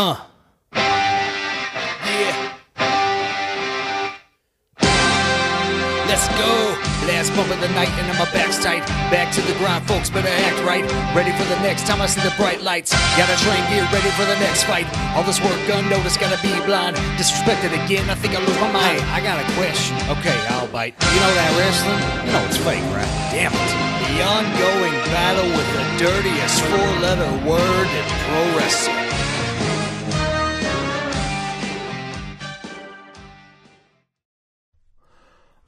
Uh. Yeah. Let's go. Last bump of the night and my back's tight. Back to the grind, folks. Better act right. Ready for the next time I see the bright lights. Gotta train gear, ready for the next fight. All this work unnoticed, gotta be blind. Disrespected again, I think I lose my mind. Hey, I got a question. Okay, I'll bite. You know that wrestling? You know it's fake, right? Damn it. The ongoing battle with the dirtiest four letter word in pro wrestling.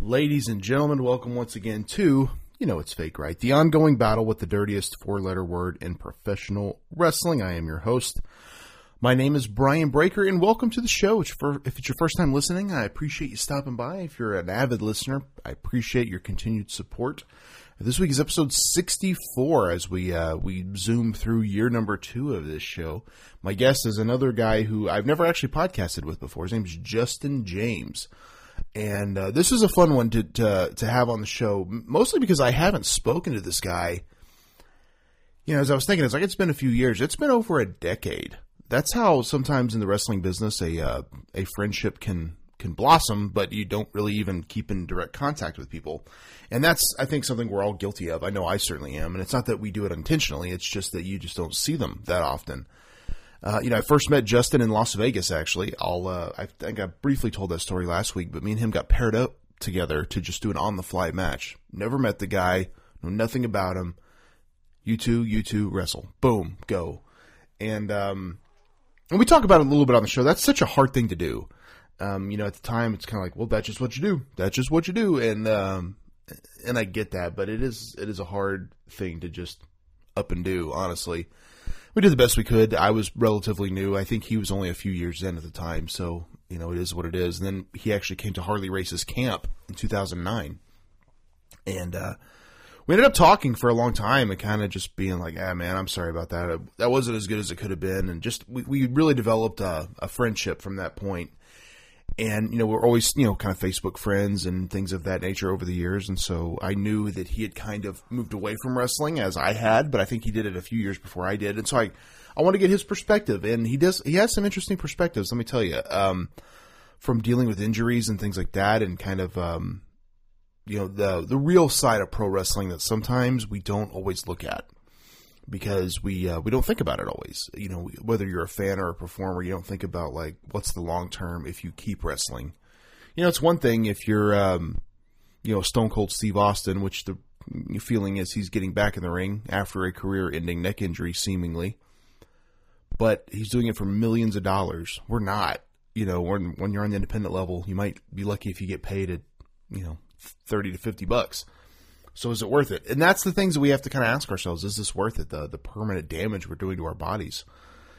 Ladies and gentlemen, welcome once again to, you know it's fake, right? The ongoing battle with the dirtiest four letter word in professional wrestling. I am your host. My name is Brian Breaker, and welcome to the show. If it's your first time listening, I appreciate you stopping by. If you're an avid listener, I appreciate your continued support. This week is episode 64 as we uh, we zoom through year number two of this show. My guest is another guy who I've never actually podcasted with before. His name is Justin James and uh, this is a fun one to, to to have on the show, mostly because I haven't spoken to this guy. You know, as I was thinking, it's like it's been a few years. It's been over a decade. That's how sometimes in the wrestling business a uh, a friendship can can blossom, but you don't really even keep in direct contact with people. And that's, I think, something we're all guilty of. I know I certainly am. And it's not that we do it intentionally. It's just that you just don't see them that often. Uh, you know, I first met Justin in Las Vegas. Actually, I'll uh, I think I briefly told that story last week, but me and him got paired up together to just do an on the fly match. Never met the guy, know nothing about him. You two, you two wrestle. Boom, go. And um, and we talk about it a little bit on the show. That's such a hard thing to do. Um, you know, at the time, it's kind of like, well, that's just what you do. That's just what you do. And um, and I get that, but it is it is a hard thing to just up and do, honestly we did the best we could. I was relatively new. I think he was only a few years in at the time, so you know it is what it is. And then he actually came to Harley Race's camp in 2009, and uh, we ended up talking for a long time and kind of just being like, "Ah, man, I'm sorry about that. That wasn't as good as it could have been." And just we, we really developed a, a friendship from that point and you know we're always you know kind of Facebook friends and things of that nature over the years, and so I knew that he had kind of moved away from wrestling as I had, but I think he did it a few years before I did, and so I I want to get his perspective, and he does he has some interesting perspectives. Let me tell you, um, from dealing with injuries and things like that, and kind of um, you know the the real side of pro wrestling that sometimes we don't always look at because we uh, we don't think about it always. You know, whether you're a fan or a performer, you don't think about like what's the long term if you keep wrestling. You know, it's one thing if you're um, you know Stone Cold Steve Austin, which the feeling is he's getting back in the ring after a career-ending neck injury, seemingly. But he's doing it for millions of dollars. We're not. You know, when when you're on the independent level, you might be lucky if you get paid at you know thirty to fifty bucks. So is it worth it? And that's the things that we have to kind of ask ourselves: Is this worth it? The the permanent damage we're doing to our bodies,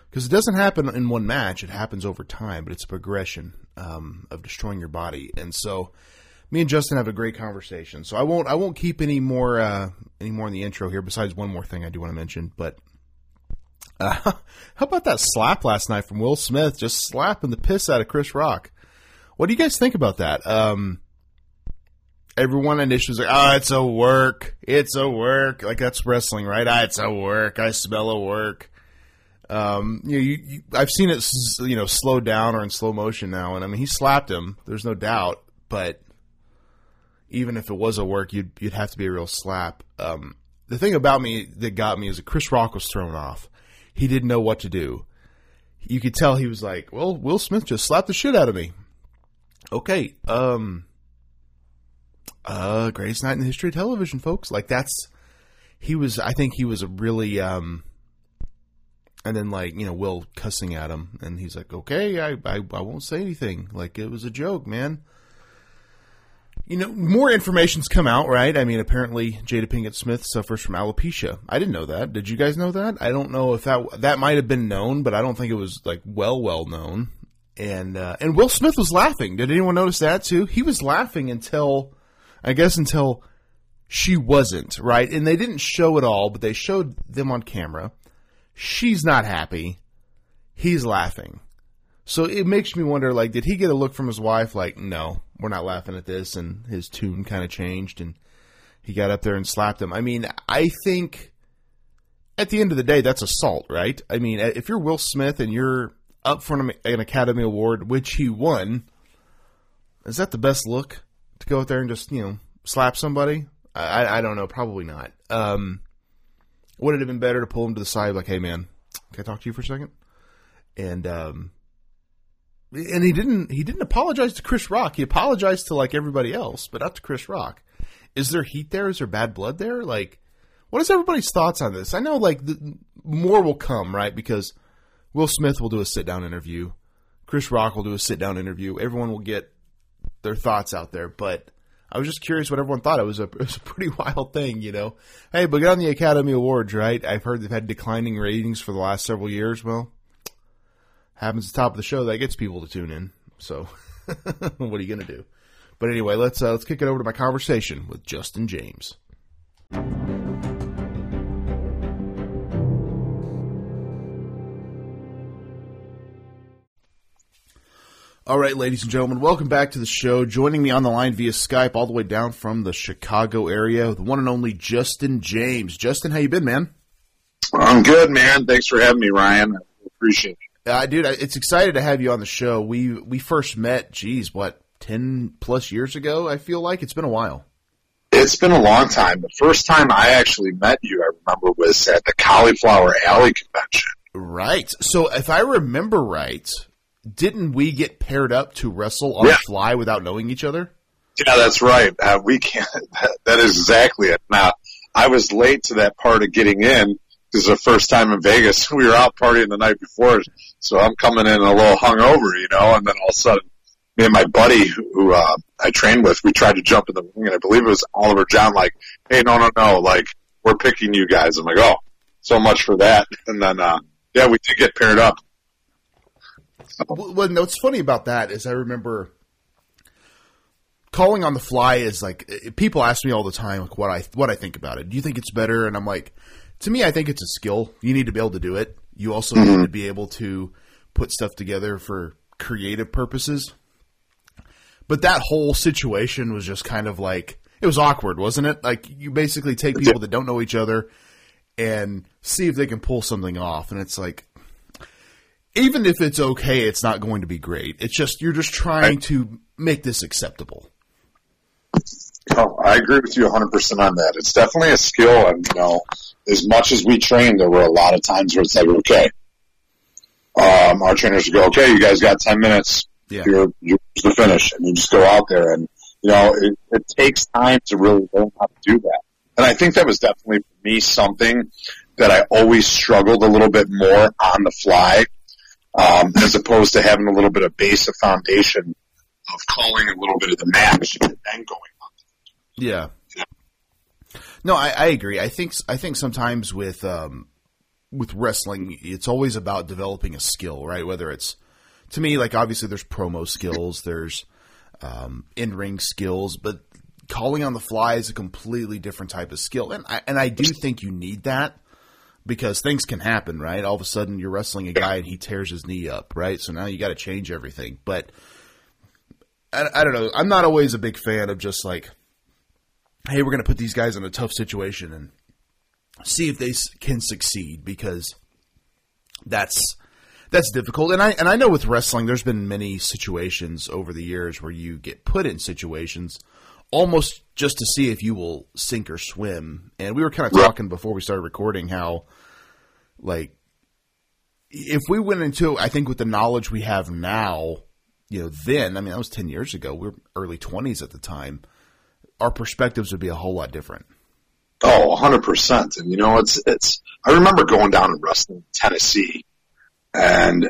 because it doesn't happen in one match; it happens over time. But it's a progression um, of destroying your body. And so, me and Justin have a great conversation. So I won't I won't keep any more uh, any more in the intro here. Besides one more thing I do want to mention, but. Uh, how about that slap last night from Will Smith? Just slapping the piss out of Chris Rock. What do you guys think about that? Um, everyone initially was like, "Oh, it's a work. It's a work." Like that's wrestling, right? Ah, it's a work. I smell a work. Um, you, you, you, I've seen it, you know, slow down or in slow motion now, and I mean, he slapped him. There's no doubt, but even if it was a work, you'd you'd have to be a real slap. Um, the thing about me that got me is that Chris Rock was thrown off. He didn't know what to do. You could tell he was like, "Well, Will Smith just slapped the shit out of me." Okay, um, uh, greatest night in the history of television, folks. Like that's he was. I think he was a really. um and then like you know Will cussing at him, and he's like, "Okay, I, I I won't say anything. Like it was a joke, man." You know, more information's come out, right? I mean, apparently Jada Pinkett Smith suffers from alopecia. I didn't know that. Did you guys know that? I don't know if that that might have been known, but I don't think it was like well well known. And uh, and Will Smith was laughing. Did anyone notice that too? He was laughing until I guess until she wasn't, right? And they didn't show it all, but they showed them on camera. She's not happy. He's laughing. So it makes me wonder, like, did he get a look from his wife, like, no, we're not laughing at this, and his tune kind of changed, and he got up there and slapped him. I mean, I think at the end of the day, that's assault, right? I mean, if you're Will Smith and you're up for an, an Academy Award, which he won. Is that the best look to go out there and just you know slap somebody? I, I don't know. Probably not. Um, would it have been better to pull him to the side, like, "Hey, man, can I talk to you for a second? And um, and he didn't. He didn't apologize to Chris Rock. He apologized to like everybody else, but not to Chris Rock. Is there heat there? Is there bad blood there? Like, what is everybody's thoughts on this? I know like the, more will come, right? Because Will Smith will do a sit down interview. Chris Rock will do a sit down interview. Everyone will get their thoughts out there, but I was just curious what everyone thought. It was a it was a pretty wild thing, you know. Hey, but get on the Academy Awards, right? I've heard they've had declining ratings for the last several years. Well, happens at the top of the show that gets people to tune in. So, what are you gonna do? But anyway, let's uh, let's kick it over to my conversation with Justin James. All right, ladies and gentlemen, welcome back to the show. Joining me on the line via Skype, all the way down from the Chicago area, the one and only Justin James. Justin, how you been, man? I'm good, man. Thanks for having me, Ryan. I appreciate it. Uh, dude, it's excited to have you on the show. We we first met, geez, what ten plus years ago? I feel like it's been a while. It's been a long time. The first time I actually met you, I remember, was at the Cauliflower Alley convention. Right. So, if I remember right, didn't we get paired up to wrestle on yeah. the fly without knowing each other? Yeah, that's right. Uh, we can't. That, that is exactly it. Now, I was late to that part of getting in because the first time in Vegas, we were out partying the night before, so I'm coming in a little hungover, you know, and then all of a sudden, me and my buddy who uh, I trained with, we tried to jump in the ring, and I believe it was Oliver John, like, "Hey, no, no, no, like, we're picking you guys." I'm like, "Oh, so much for that," and then, uh, yeah, we did get paired up. Well, what's funny about that is I remember calling on the fly is like people ask me all the time like what I what I think about it. Do you think it's better? And I'm like, to me, I think it's a skill. You need to be able to do it. You also mm-hmm. need to be able to put stuff together for creative purposes. But that whole situation was just kind of like it was awkward, wasn't it? Like you basically take people that don't know each other and see if they can pull something off, and it's like even if it's okay, it's not going to be great. It's just you're just trying to make this acceptable. Oh, I agree with you 100% on that. It's definitely a skill, and you know, as much as we train, there were a lot of times where it's like, okay, um, our trainers would go, okay, you guys got 10 minutes. Yeah. You're, you're the finish, and you just go out there, and you know, it, it takes time to really learn how to do that. And I think that was definitely for me something that I always struggled a little bit more on the fly um, as opposed to having a little bit of base of foundation of calling a little bit of the match and then going on. Yeah. No, I, I, agree. I think I think sometimes with um, with wrestling, it's always about developing a skill, right? Whether it's to me, like obviously there's promo skills, there's um, in ring skills, but calling on the fly is a completely different type of skill, and I, and I do think you need that because things can happen, right? All of a sudden you're wrestling a guy and he tears his knee up, right? So now you got to change everything. But I, I, don't know. I'm not always a big fan of just like, hey, we're going to put these guys in a tough situation and see if they can succeed because that's that's difficult. And I and I know with wrestling, there's been many situations over the years where you get put in situations almost just to see if you will sink or swim. And we were kind of talking before we started recording how, like, if we went into, I think with the knowledge we have now, you know, then, I mean, that was 10 years ago. We are early 20s at the time. Our perspectives would be a whole lot different. Oh, 100%. And, you know, it's, it's, I remember going down and wrestling Tennessee and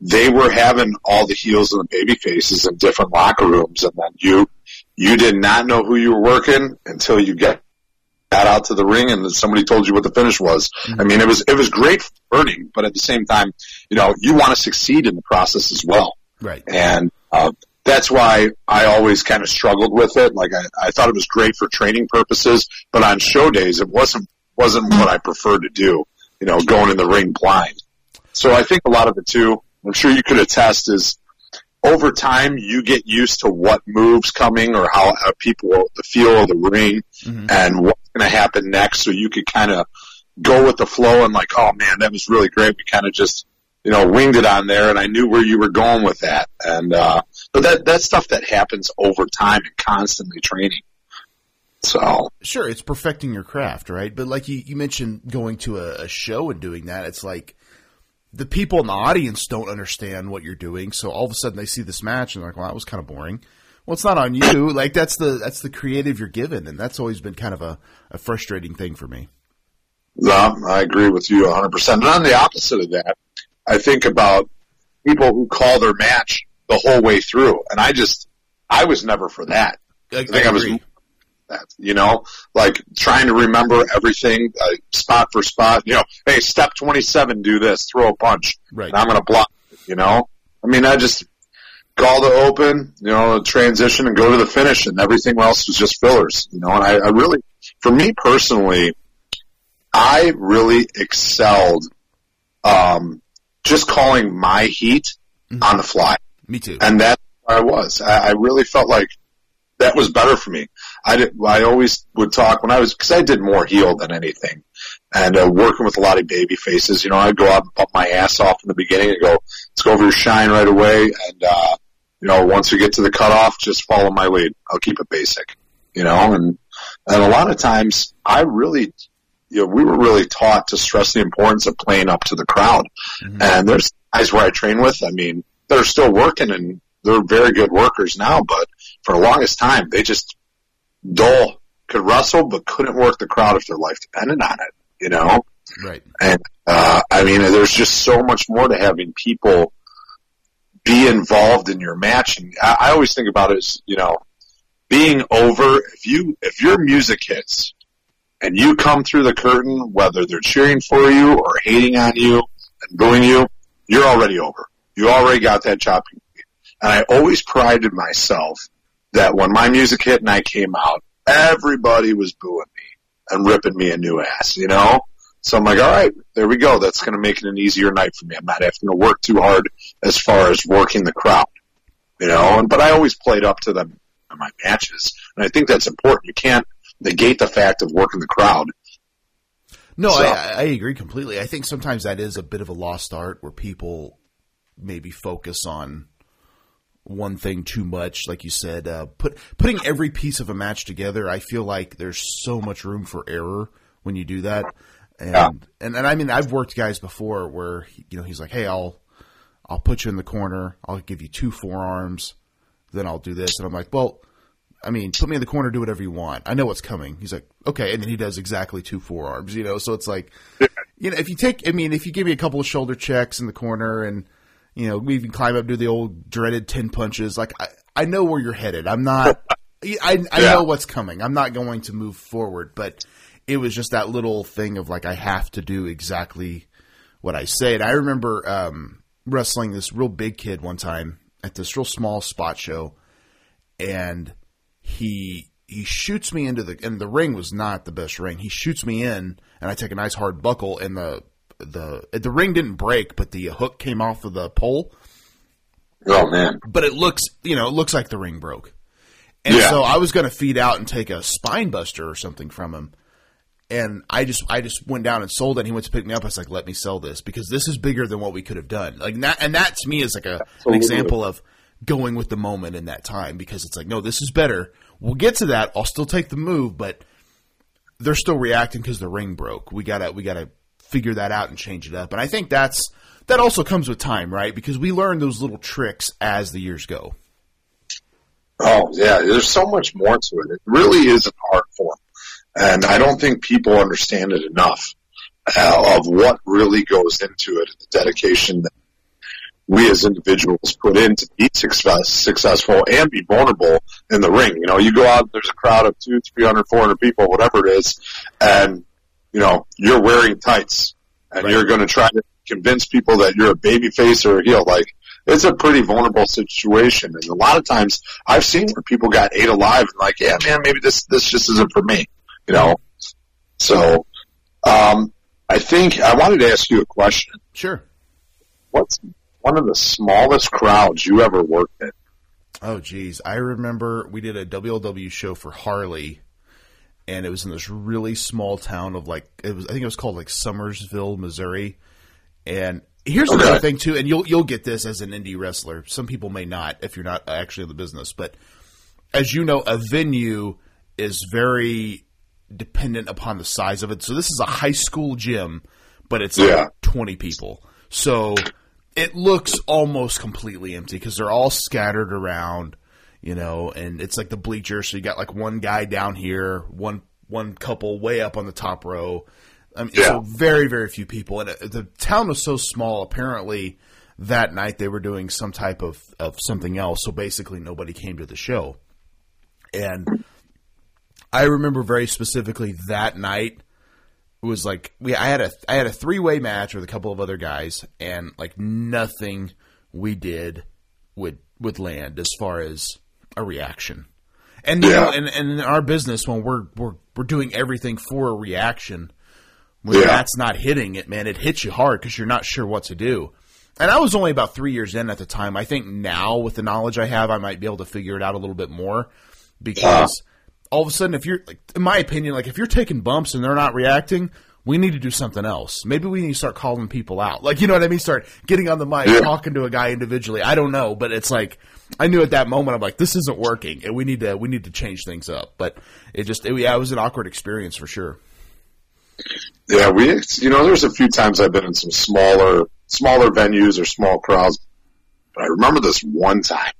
they were having all the heels and the baby faces in different locker rooms. And then you, you did not know who you were working until you got got out to the ring and somebody told you what the finish was. Mm-hmm. I mean, it was it was great learning, but at the same time, you know, you want to succeed in the process as well. Right. And uh, that's why I always kind of struggled with it. Like I, I thought it was great for training purposes, but on show days, it wasn't wasn't what I preferred to do. You know, going in the ring blind. So I think a lot of it too. I'm sure you could attest is over time you get used to what moves coming or how, how people the feel of the ring mm-hmm. and what's going to happen next so you could kind of go with the flow and like oh man that was really great we kind of just you know, winged it on there, and I knew where you were going with that. And uh, but that that's stuff that happens over time and constantly training. So sure, it's perfecting your craft, right? But like you, you mentioned going to a, a show and doing that, it's like the people in the audience don't understand what you're doing, so all of a sudden they see this match and they're like, "Well, that was kind of boring." Well, it's not on you. Like that's the that's the creative you're given, and that's always been kind of a, a frustrating thing for me. Yeah, I agree with you 100. percent And on the opposite of that, I think about people who call their match the whole way through, and I just I was never for that. I, I think I, I was that, you know, like trying to remember everything uh, spot for spot. You know, hey, step 27, do this, throw a punch. Right. I'm going to block. You know, I mean, I just call the open, you know, transition and go to the finish, and everything else was just fillers. You know, and I, I really, for me personally, I really excelled um, just calling my heat mm-hmm. on the fly. Me too. And that's where I was. I, I really felt like that was better for me. I did, I always would talk when I was, cause I did more heel than anything and, uh, working with a lot of baby faces, you know, I'd go out and pump my ass off in the beginning and go, let's go over your shine right away. And, uh, you know, once we get to the cutoff, just follow my lead. I'll keep it basic, you know, and, and a lot of times I really, you know, we were really taught to stress the importance of playing up to the crowd. Mm-hmm. And there's guys where I train with, I mean, they're still working and they're very good workers now, but for the longest time, they just dull could wrestle, but couldn't work the crowd if their life depended on it, you know? Right. And, uh, I mean, there's just so much more to having people be involved in your match. And I, I always think about it as, you know, being over, if you, if your music hits and you come through the curtain, whether they're cheering for you or hating on you and booing you, you're already over. You already got that chopping. And I always prided myself that when my music hit and I came out, everybody was booing me and ripping me a new ass, you know? So I'm like, all right, there we go. That's going to make it an easier night for me. I'm not having to work too hard as far as working the crowd, you know? And, but I always played up to them in my matches. And I think that's important. You can't negate the fact of working the crowd. No, so. I, I agree completely. I think sometimes that is a bit of a lost art where people maybe focus on one thing too much, like you said. Uh, put putting every piece of a match together, I feel like there's so much room for error when you do that. And yeah. and, and I mean, I've worked guys before where you know he's like, hey, I'll I'll put you in the corner, I'll give you two forearms, then I'll do this, and I'm like, well. I mean, put me in the corner, do whatever you want. I know what's coming. He's like, okay, and then he does exactly two forearms, you know. So it's like, you know, if you take, I mean, if you give me a couple of shoulder checks in the corner and you know, we even climb up, do the old dreaded 10 punches. Like, I, I know where you're headed. I'm not, I, I yeah. know what's coming. I'm not going to move forward, but it was just that little thing of like, I have to do exactly what I say. And I remember, um, wrestling this real big kid one time at this real small spot show and he, he shoots me into the, and the ring was not the best ring. He shoots me in and I take a nice hard buckle and the, the the ring didn't break, but the hook came off of the pole. Oh man! But it looks, you know, it looks like the ring broke. And yeah. so I was going to feed out and take a spine buster or something from him. And I just, I just went down and sold it. And he went to pick me up. I was like, "Let me sell this because this is bigger than what we could have done." Like that, and that to me is like a an example of going with the moment in that time because it's like, no, this is better. We'll get to that. I'll still take the move, but they're still reacting because the ring broke. We gotta, we gotta figure that out and change it up. And I think that's that also comes with time, right? Because we learn those little tricks as the years go. Oh yeah, there's so much more to it. It really is an art form, and I don't think people understand it enough uh, of what really goes into it, the dedication that we as individuals put in to be success, successful and be vulnerable in the ring. You know, you go out, there's a crowd of two, three hundred, four hundred people, whatever it is, and you know, you're wearing tights and right. you're going to try to convince people that you're a baby face or a heel. Like, it's a pretty vulnerable situation. And a lot of times I've seen where people got ate alive and like, yeah, man, maybe this, this just isn't for me, you know? So, um, I think I wanted to ask you a question. Sure. What's one of the smallest crowds you ever worked in? Oh, geez. I remember we did a WLW show for Harley and it was in this really small town of like it was I think it was called like Summersville, Missouri, and Here's Okay. another thing too, and you'll you'll get this as an indie wrestler. Some people may not if you're not actually in the business, but as you know, a venue is very dependent upon the size of it. So this is a high school gym, but it's Yeah. like 20 people. So it looks almost completely empty because they're all scattered around, you know, and it's like the bleacher. So you got like one guy down here, one one couple way up on the top row. I mean, Yeah. so very very few people, and uh, the town was so small. Apparently, that night they were doing some type of of something else. So basically, nobody came to the show, and I remember very specifically that night it was like we I had a I had a three way match with a couple of other guys and like nothing we did would would land as far as a reaction. And you know, and, and in our business when we're we're we're doing everything for a reaction, when Yeah. that's not hitting it, man, it hits you hard because you're not sure what to do. And I was only about three years in at the time. I think now, with the knowledge I have, I might be able to figure it out a little bit more because all of a sudden, if you're, like, in my opinion, like if you're taking bumps and they're not reacting, we need to do something else. Maybe we need to start calling people out. Like, you know what I mean? Start getting on the mic, Yeah. talking to a guy individually. I don't know, but it's like, I knew at that moment, I'm like, this isn't working and we need to, we need to change things up. But it just, it, yeah, it was an awkward experience for sure. Yeah, we, you know, there's a few times I've been in some smaller, smaller venues or small crowds, but I remember this one time,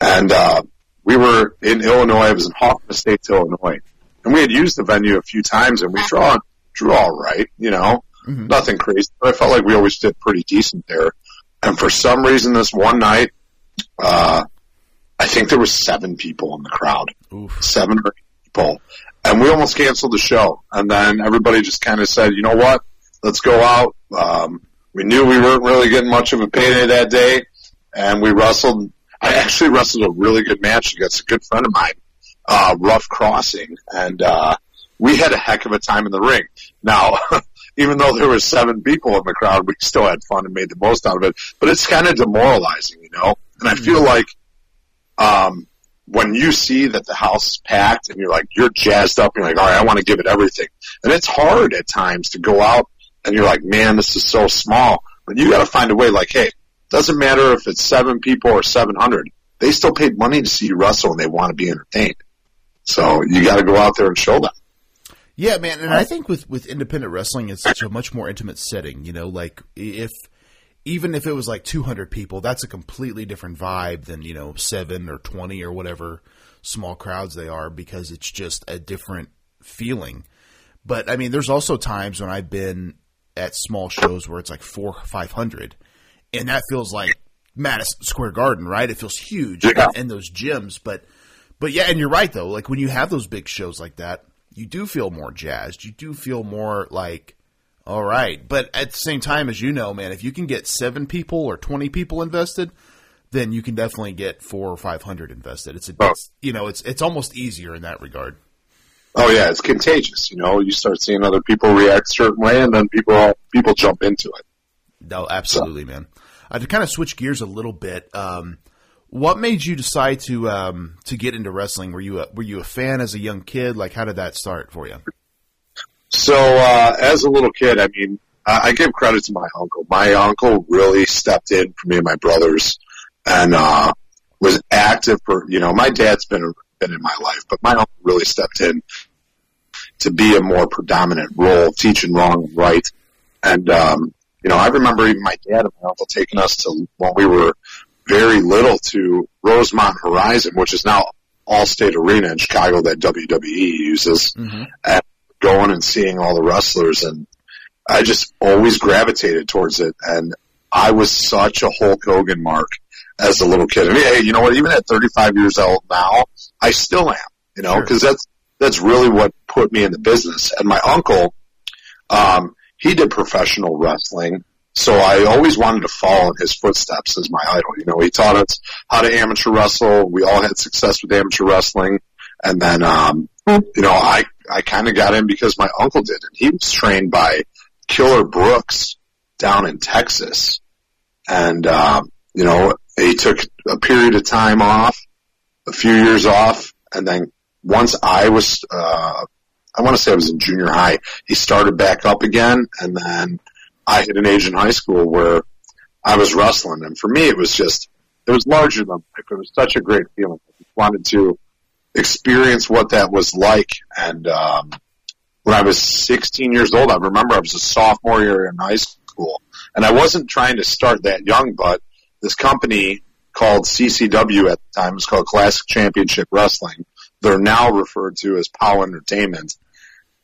and uh, we were in Illinois. I was in Hoffman Estates, Illinois, and we had used the venue a few times, and we draw, drew all right, you know, nothing crazy. But I felt like we always did pretty decent there. And for some reason, this one night, uh, I think there were seven people in the crowd Oof. seven or eight people, and we almost canceled the show. And then everybody just kind of said, "You know what? Let's go out." Um, we knew we weren't really getting much of a payday that day, and we wrestled. I actually wrestled a really good match against a good friend of mine, uh, Rough Crossing, and uh, we had a heck of a time in the ring. Now. Even though there were seven people in the crowd, we still had fun and made the most out of it. But it's kind of demoralizing, you know. And I feel like um, when you see that the house is packed and you're like, you're jazzed up, and you're like, all right, I want to give it everything. And it's hard at times to go out and you're like, man, this is so small. But you got to find a way like, hey, doesn't matter if it's seven people or 700. They still paid money to see you wrestle and they want to be entertained. So you got to go out there and show them. Yeah, man, and I think with with independent wrestling, it's such a much more intimate setting. You know, like if even if it was like 200 people, that's a completely different vibe than you know seven or 20 or whatever small crowds they are because it's just a different feeling. But I mean, there's also times when I've been at small shows where it's like four, five hundred, and that feels like Madison Square Garden, right? It feels huge Yeah. in, in those gyms, but but yeah, and you're right though. Like when you have those big shows like that, you do feel more jazzed. You do feel more like, all right. But at the same time, as you know, man, if you can get seven people or twenty people invested, then you can definitely get four or five hundred invested. It's, a, Oh. it's you know, it's it's almost easier in that regard. Oh yeah, it's contagious. You know, you start seeing other people react a certain way and then people, people jump into it. No, absolutely, man. Uh, to kind of switch gears a little bit, um, what made you decide to um, to get into wrestling? Were you a, were you a fan as a young kid? Like, how did that start for you? So, uh, as a little kid, I mean, I, I give credit to my uncle. My uncle really stepped in for me and my brothers and, uh, was active for, you know, my dad's been, been in my life, but my uncle really stepped in to be a more predominant role, teaching wrong and right. And, um, you know, I remember even my dad and my uncle taking us to, when we were very little to Rosemont Horizon, which is now Allstate Arena in Chicago that WWE uses Mm-hmm. and going and seeing all the wrestlers and I just always gravitated towards it and I was such a Hulk Hogan mark as a little kid. I mean, hey, you know what? Even at 35 years old now, I still am, you know, Sure. cause that's, that's really what put me in the business. And my uncle, um, he did professional wrestling. So I always wanted to follow in his footsteps as my idol. You know, he taught us how to amateur wrestle. We all had success with amateur wrestling. And then, um, you know, I, I kind of got in because my uncle did. And he was trained by Killer Brooks down in Texas. And, um, you know, he took a period of time off, a few years off. And then once I was, uh, I want to say I was in junior high, he started back up again. And then I hit an age in high school where I was wrestling. And for me, it was just, it was larger than life. It was such a great feeling. I wanted to experience what that was like. And, um, when I was 16 years old, I remember I was a sophomore year in high school and I wasn't trying to start that young, but this company called CCW at the time, it was called Classic Championship Wrestling. They're now referred to as POW Entertainment.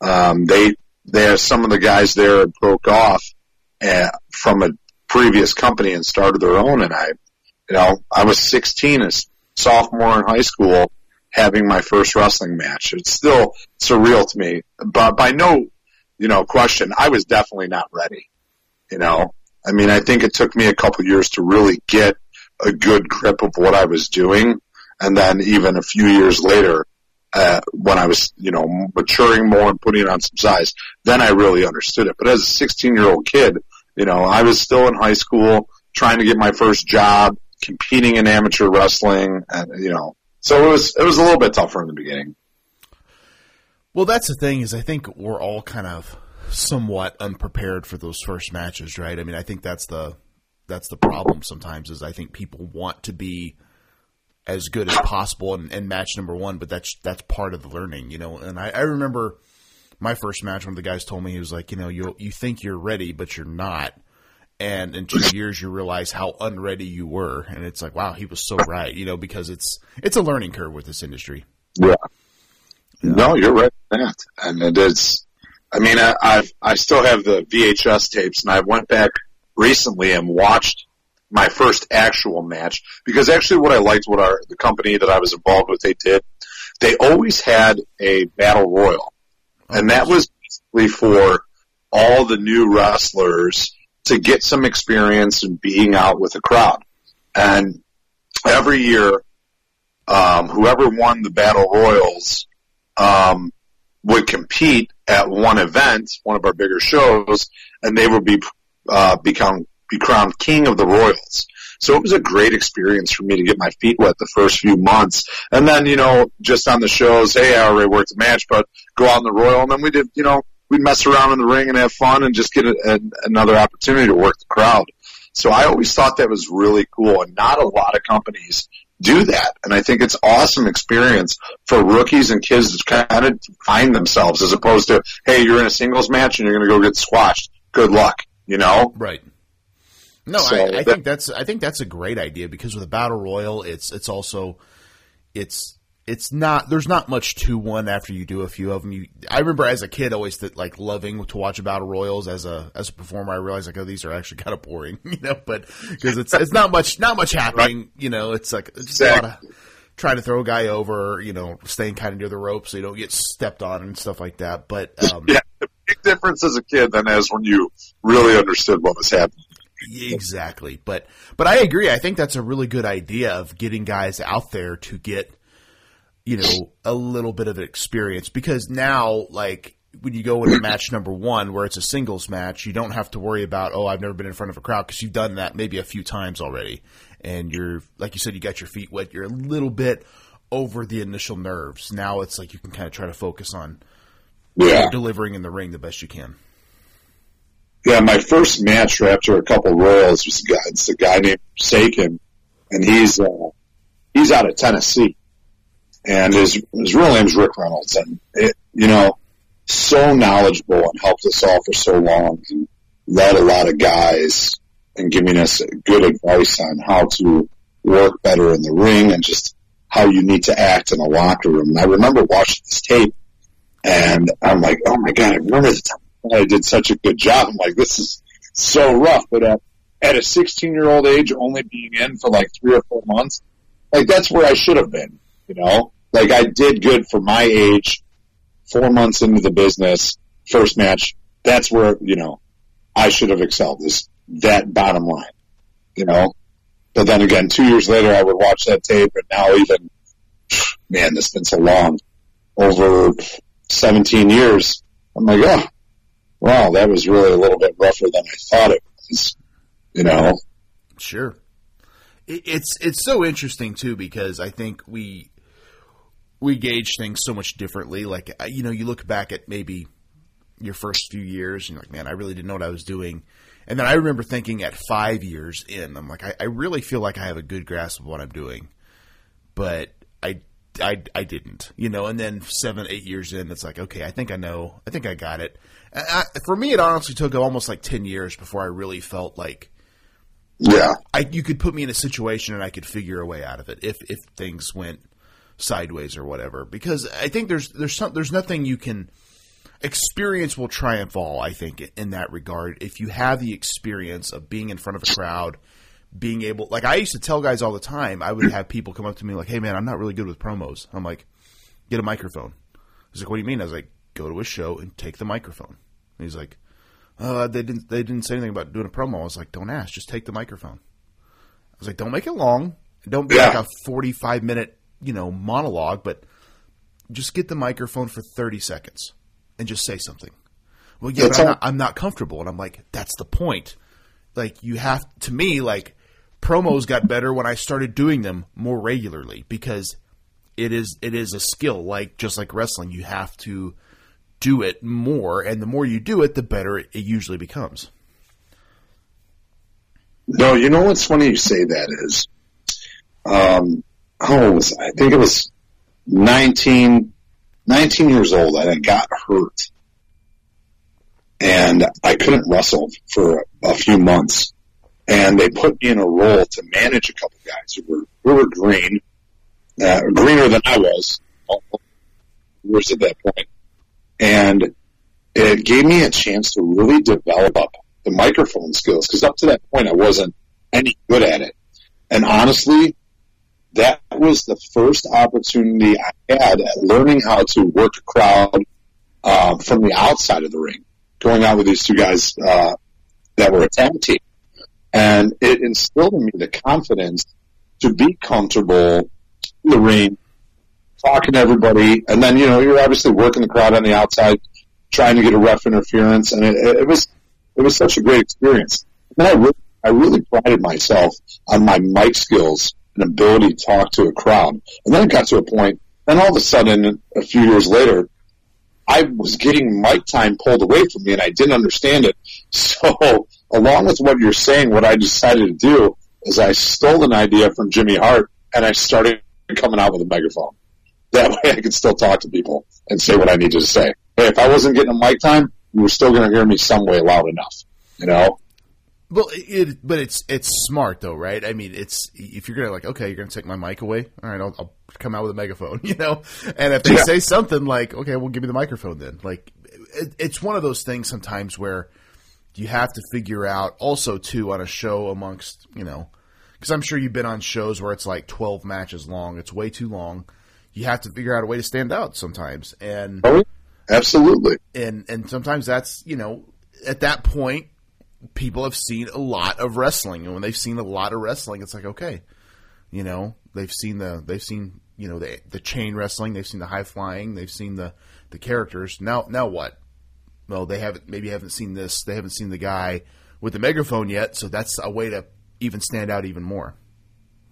Um, they, they have some of the guys there broke off uh, from a previous company and started their own. And I, you know, I was 16 a sophomore in high school having my first wrestling match. It's still surreal to me, but by no, you know, question, I was definitely not ready. You know, I mean, I think it took me a couple years to really get a good grip of what I was doing. And then even a few years later, uh, when I was, you know, maturing more and putting on some size, then I really understood it. But as a 16 year old kid, you know, I was still in high school trying to get my first job, competing in amateur wrestling, and you know, so it was it was a little bit tougher in the beginning. Well, that's the thing is I think we're all kind of somewhat unprepared for those first matches, right? I mean, I think that's the that's the problem sometimes is I think people want to be as good as possible in, in match number one, but that's that's part of the learning, you know. And I, I remember my first match when the guys told me he was like, you know, you you think you're ready, but you're not. And in two years, you realize how unready you were, and it's like, wow, he was so right, you know, because it's it's a learning curve with this industry. Yeah. No, you're right that, and it is. I mean, I, I've I still have the VHS tapes, and I went back recently and watched my first actual match because actually, what I liked, what our the company that I was involved with, they did, they always had a battle royal, and that was basically for all the new wrestlers to get some experience in being out with a crowd. And every year, um, whoever won the battle royals um, would compete at one event, one of our bigger shows, and they would be uh, become be crowned king of the royals. So it was a great experience for me to get my feet wet the first few months. And then, you know, just on the shows, hey, I already worked the match, but go out in the Royal. And then we did, you know, we'd mess around in the ring and have fun and just get a, a, another opportunity to work the crowd. So I always thought that was really cool. And not a lot of companies do that. And I think it's awesome experience for rookies and kids to kind of find themselves as opposed to, hey, you're in a singles match and you're going to go get squashed. Good luck, you know? Right. No, so I, I that, think that's I think that's a great idea because with a battle royal, it's it's also it's it's not there's not much to one after you do a few of them. You, I remember as a kid always that like loving to watch battle royals as a as a performer. I realized like oh these are actually kind of boring, you know, but because it's it's not much not much happening, right. you know. It's like it's just exactly. a lot of trying to throw a guy over, you know, staying kind of near the rope so you don't get stepped on and stuff like that. But um, yeah, the big difference as a kid than as when you really understood what was happening. Exactly. But but I agree. I think that's a really good idea of getting guys out there to get you know a little bit of experience because now like when you go into match number one where it's a singles match, you don't have to worry about oh I've never been in front of a crowd because you've done that maybe a few times already, and you're like you said you got your feet wet. You're a little bit over the initial nerves. Now it's like you can kind of try to focus on yeah. delivering in the ring the best you can. Yeah, my first match after a couple royals. Was a guy, it's a guy named Sakin, and he's uh, he's out of Tennessee, and his his real name's Rick Reynolds, and it, you know, so knowledgeable and helped us all for so long, and led a lot of guys and giving us good advice on how to work better in the ring and just how you need to act in a locker room. And I remember watching this tape, and I'm like, oh my god, I remember the time I did such a good job. I'm like, this is so rough. But at, at a 16 year old age, only being in for like three or four months, like that's where I should have been, you know? Like I did good for my age, four months into the business, first match. That's where, you know, I should have excelled is that bottom line, you know? But then again, two years later, I would watch that tape and now even, man, this has been so long, over 17 years. I'm like, oh, wow, that was really a little bit rougher than I thought it was. You know. Sure. It's it's so interesting too because I think we we gauge things so much differently. Like you know, you look back at maybe your first few years and you're like, man, I really didn't know what I was doing. And then I remember thinking at five years in, I'm like, I, I really feel like I have a good grasp of what I'm doing, but I, I, I didn't, you know. And then seven, eight years in, it's like, okay, I think I know, I think I got it. I, for me, it honestly took almost like ten years before I really felt like, yeah, I you could put me in a situation and I could figure a way out of it if if things went sideways or whatever. Because I think there's there's some there's nothing you can experience will triumph all. I think in that regard, if you have the experience of being in front of a crowd, being able like I used to tell guys all the time, I would have people come up to me like, "Hey man, I'm not really good with promos." I'm like, "Get a microphone." He's like, "What do you mean?" I was like, "Go to a show and take the microphone." And he's like, "Uh, they didn't they didn't say anything about doing a promo." I was like, "Don't ask, just take the microphone." I was like, "Don't make it long. Don't be Yeah. like a 45 minute, you know, monologue, but just get the microphone for 30 seconds and just say something." Well, yeah, but I'm not, I'm not comfortable, and I'm like, "That's the point." Like you have to me like promos got better when I started doing them more regularly because it is it is a skill like just like wrestling you have to do it more and the more you do it the better it, usually becomes No, you know what's funny you say that is, um, how old was I? I think it was 19, 19 years old and I got hurt. And I couldn't wrestle for a few months. And they put me in a role to manage a couple guys who were, who were green, uh, greener than I was. Was at that point. And it gave me a chance to really develop up the microphone skills because up to that point I wasn't any good at it. And honestly, that was the first opportunity I had at learning how to work a crowd uh, from the outside of the ring, going out with these two guys uh, that were a tag team, and it instilled in me the confidence to be comfortable in the ring, talking to everybody, and then you know you're obviously working the crowd on the outside, trying to get a ref interference, and it, it was it was such a great experience. And I really, I really prided myself on my mic skills and ability to talk to a crowd. And then it got to a point, and all of a sudden, a few years later, I was getting mic time pulled away from me, and I didn't understand it. So, along with what you're saying, what I decided to do is I stole an idea from Jimmy Hart, and I started coming out with a megaphone. That way, I could still talk to people and say what I needed to say. Hey, if I wasn't getting a mic time, you were still going to hear me some way loud enough. You know? well it but it's it's smart though right i mean it's if you're gonna like okay you're gonna take my mic away all right i'll, I'll come out with a megaphone you know and if they Yeah. say something like okay well give me the microphone then like it, it's one of those things sometimes where you have to figure out also too on a show amongst you know because i'm sure you've been on shows where it's like 12 matches long it's way too long you have to figure out a way to stand out sometimes. And Oh, absolutely. and and sometimes that's you know at that point people have seen a lot of wrestling. And when they've seen a lot of wrestling it's like okay you know they've seen the they've seen you know the the chain wrestling they've seen the high flying they've seen the the characters. Now now what? Well they haven't maybe haven't seen this. They haven't seen the guy with the megaphone yet. So that's a way to even stand out even more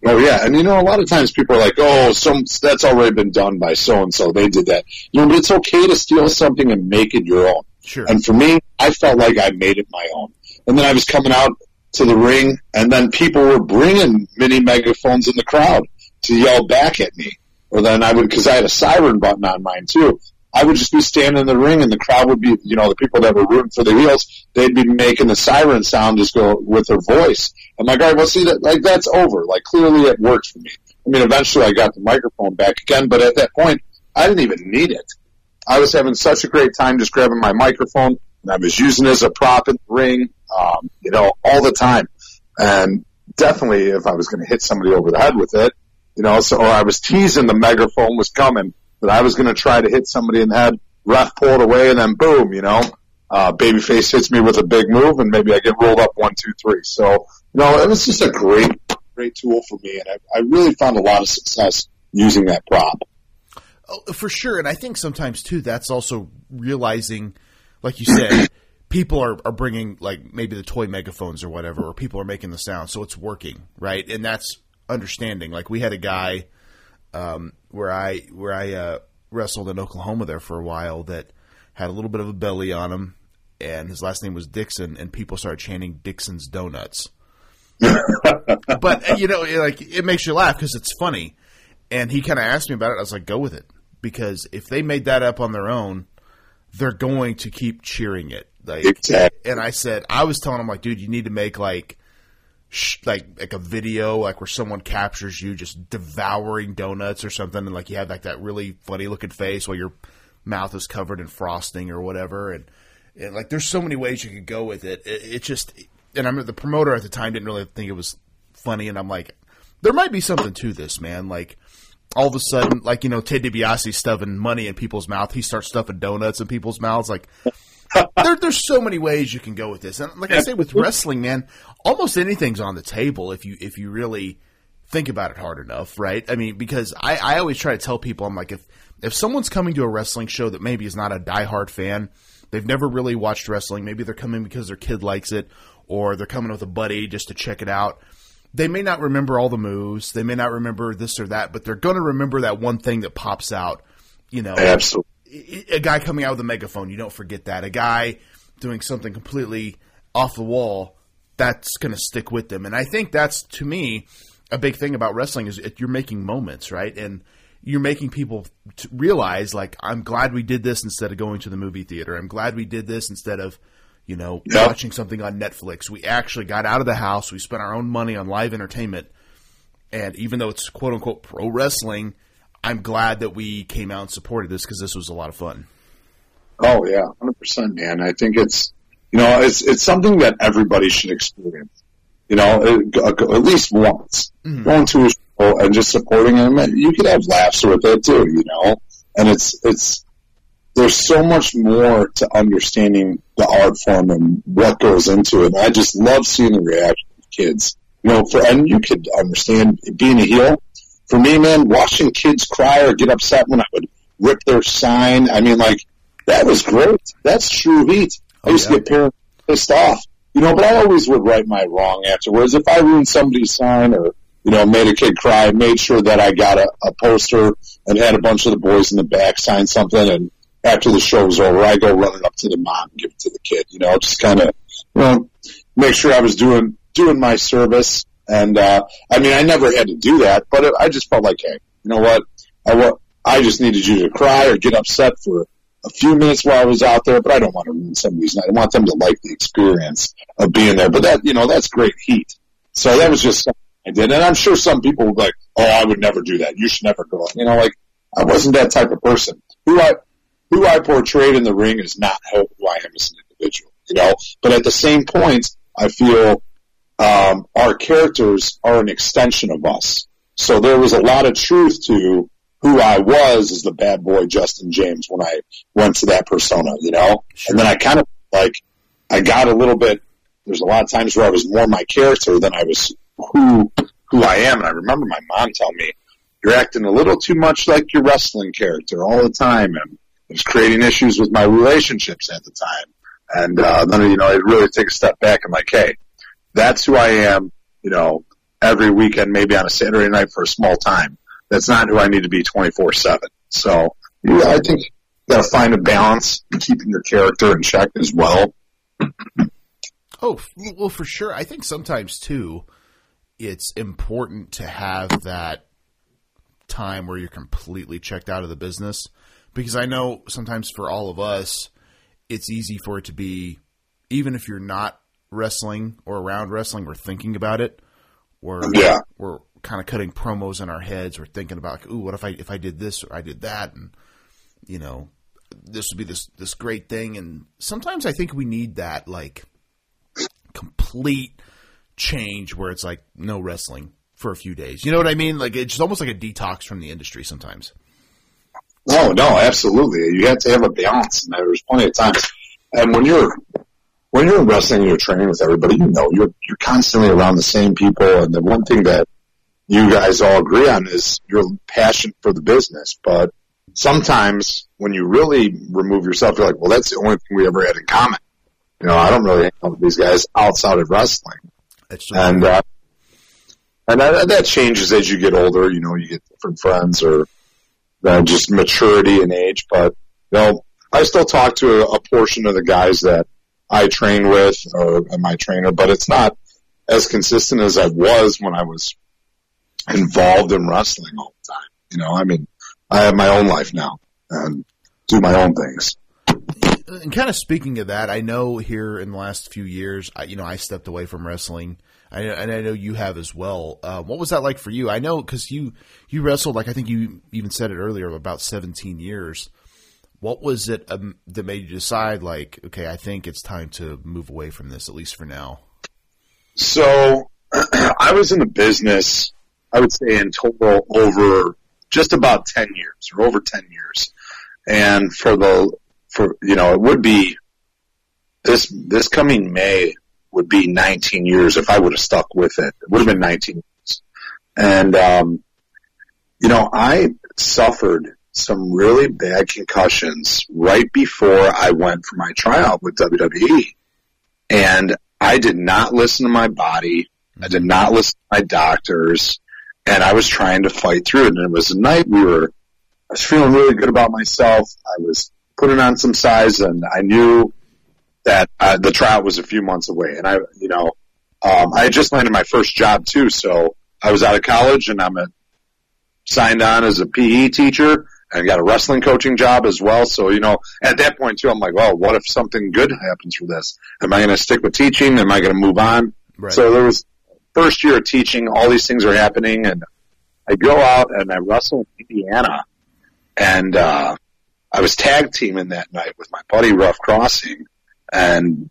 Oh yeah, and you know, a lot of times people are like, "Oh, some that's already been done by so and so. They did that." You know, but it's okay to steal something and make it your own. sure And for me, I felt like I made it my own. And then I was coming out to the ring, and then people were bringing mini megaphones in the crowd to yell back at me. Or then I would, because I had a siren button on mine too. I would just be standing in the ring, and the crowd would be, you know, the people that were rooting for the heels, they'd be making the siren sound just go with their voice. I'm like, all right, well, see that, like that's over. Like clearly, it worked for me. I mean, eventually, I got the microphone back again, but at that point, I didn't even need it. I was having such a great time just grabbing my microphone and I was using it as a prop in the ring, um, you know, all the time. And definitely if I was going to hit somebody over the head with it, you know, so or I was teasing the megaphone was coming, that I was going to try to hit somebody in the head, ref pull it away and then boom, you know, uh, babyface hits me with a big move and maybe I get rolled up one, two, three. So, you know, it was just a great, great tool for me. And I, I really found a lot of success using that prop. Oh, for sure, and I think sometimes too that's also realizing, like you said, people are, are bringing like maybe the toy megaphones or whatever, or people are making the sound, so it's working, right? And that's understanding. Like we had a guy um, where I where I uh, wrestled in Oklahoma there for a while that had a little bit of a belly on him, and his last name was Dixon, and people started chanting Dixon's Donuts. but uh, you know, it, like it makes you laugh because it's funny. And he kind of asked me about it. I was like, "Go with it," because if they made that up on their own, they're going to keep cheering it. Like, Exactly. and I said, I was telling him like, dude, you need to make like, like like a video like where someone captures you just devouring donuts or something, and like you have like that really funny looking face while your mouth is covered in frosting or whatever, and, and like there's so many ways you could go with it. It, it just, and I'm the promoter at the time didn't really think it was funny, and I'm like, there might be something to this, man. Like all of a sudden, like you know, Ted DiBiase stuffing money in people's mouth, he starts stuffing donuts in people's mouths. Like there, there's so many ways you can go with this, and like I say, with wrestling, man, almost anything's on the table if you if you really think about it hard enough, right? I mean, because I, I always try to tell people, I'm like, if if someone's coming to a wrestling show that maybe is not a diehard fan, they've never really watched wrestling, maybe they're coming because their kid likes it, or they're coming with a buddy just to check it out they may not remember all the moves. They may not remember this or that, but they're going to remember that one thing that pops out. You know, Absolutely. A guy coming out with a megaphone. You don't forget that. A guy doing something completely off the wall. That's going to stick with them. And I think that's to me a big thing about wrestling is you're making moments, right? And you're making people t- realize like I'm glad we did this instead of going to the movie theater. I'm glad we did this instead of you know, Yep. watching something on Netflix. We actually got out of the house. We spent our own money on live entertainment. And even though it's quote unquote pro wrestling, I'm glad that we came out and supported this because this was a lot of fun. Oh yeah, hundred percent, man. I think it's you know it's it's something that everybody should experience. You know, at uh, at least once mm-hmm. going to a show and just supporting them. You could have laughs with it too. You know, and it's it's there's so much more to understanding the art form and what goes into it. And I just love seeing the reaction of kids. You know, for and you could understand being a heel. For me, man, watching kids cry or get upset when I would rip their sign. I mean, like that was great. That's true heat. I used oh, yeah. to get parents pissed off, you know, but I always would right my wrong afterwards. If I ruined somebody's sign or, you know, made a kid cry, made sure that I got a, a poster and had a bunch of the boys in the back sign something. And after the show was over, I go running up to the mom and give it to the kid, you know, just kind of, you know, make sure I was doing, doing my service. And, uh, I mean, I never had to do that, but it, I just felt like, hey, you know what? I, I just needed you to cry or get upset for a few minutes while I was out there, but I don't want to ruin somebody's night. I want them to like the experience of being there. But that, you know, that's great heat. So that was just something I did. And I'm sure some people would be like, oh, I would never do that. You should never go. You know, like I wasn't that type of person. Who I, who I portrayed in the ring is not who I am as an individual, you know, but at the same point, I feel, um, our characters are an extension of us. So there was a lot of truth to who I was as the bad boy Justin James when I went to that persona, you know? And then I kind of like, I got a little bit, there's a lot of times where I was more my character than I was who, who I am. And I remember my mom telling me, you're acting a little too much like your wrestling character all the time. And it was creating issues with my relationships at the time. And, uh, then, you know, I'd really take a step back and like, hey, that's who I am, you know, every weekend, maybe on a Saturday night for a small time. That's not who I need to be 24-7. So, yeah, I think you gotta find a balance in keeping your character in check as well. Oh, well, for sure. I think sometimes too, it's important to have that time where you're completely checked out of the business because I know sometimes for all of us, it's easy for it to be, even if you're not wrestling or around wrestling, we're thinking about it. We're, Yeah. we're kind of cutting promos in our heads. We're thinking about, like, ooh, what if I, if I did this or I did that? And, you know, this would be this, this great thing. And sometimes I think we need that, like, complete change where it's like no wrestling for a few days. You know what I mean? Like it's almost like a detox from the industry sometimes. No, no, absolutely. You have to have a balance, and there's plenty of times. And when you're when you're in wrestling and you're training with everybody, you know you're you're constantly around the same people. And the one thing that you guys all agree on is your passion for the business. But sometimes when you really remove yourself, you're like, well, that's the only thing we ever had in common. You know, I don't really hang out with these guys outside of wrestling. And uh, and that, that changes as you get older. You know, you get different friends or uh, just maturity and age. But you know, I still talk to a, a portion of the guys that I train with or my trainer, but it's not as consistent as I was when I was involved in wrestling all the time. You know, I mean, I have my own life now and do my own things. And kind of speaking of that, I know here in the last few years, I, you know, I stepped away from wrestling. I, and I know you have as well. Uh, what was that like for you? I know because you you wrestled like I think you even said it earlier about 17 years. What was it um, that made you decide like, okay, I think it's time to move away from this at least for now? So I was in the business, I would say in total over just about 10 years or over 10 years. And for the, for, you know, it would be this, this coming May would be 19 years if I would have stuck with it. It would have been 19 years. And, um, you know, I suffered some really bad concussions right before I went for my tryout with WWE. And I did not listen to my body. I did not listen to my doctors and I was trying to fight through it. And it was a night we were, I was feeling really good about myself. I was putting on some size and I knew that uh, the trial was a few months away. And I, you know, um, I had just landed my first job too. So I was out of college and I'm a, signed on as a PE teacher and got a wrestling coaching job as well. So, you know, at that point too, I'm like, well, what if something good happens for this? Am I going to stick with teaching? Am I going to move on? Right. So there was first year of teaching, all these things are happening and I go out and I wrestle in Indiana and, uh, I was tag teaming that night with my buddy Rough Crossing and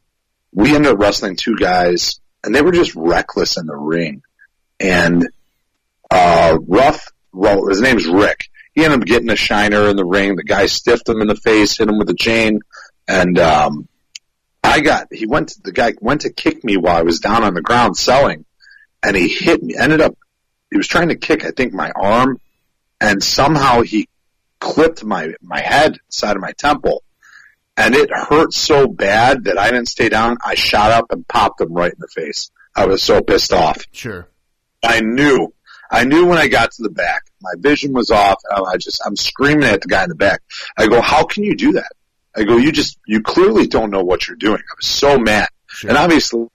we ended up wrestling two guys and they were just reckless in the ring and, uh, Rough, well, his name's Rick he ended up getting a shiner in the ring. The guy stiffed him in the face, hit him with a chain, and um, I got. He went. To, the guy went to kick me while I was down on the ground selling, and he hit me. Ended up. He was trying to kick. I think my arm, and somehow he clipped my my head side of my temple, and it hurt so bad that I didn't stay down. I shot up and popped him right in the face. I was so pissed off. Sure. I knew I knew when I got to the back, my vision was off. And I just, I'm screaming at the guy in the back. I go, how can you do that? I go, you just, you clearly don't know what you're doing. I was so mad. Sure. And obviously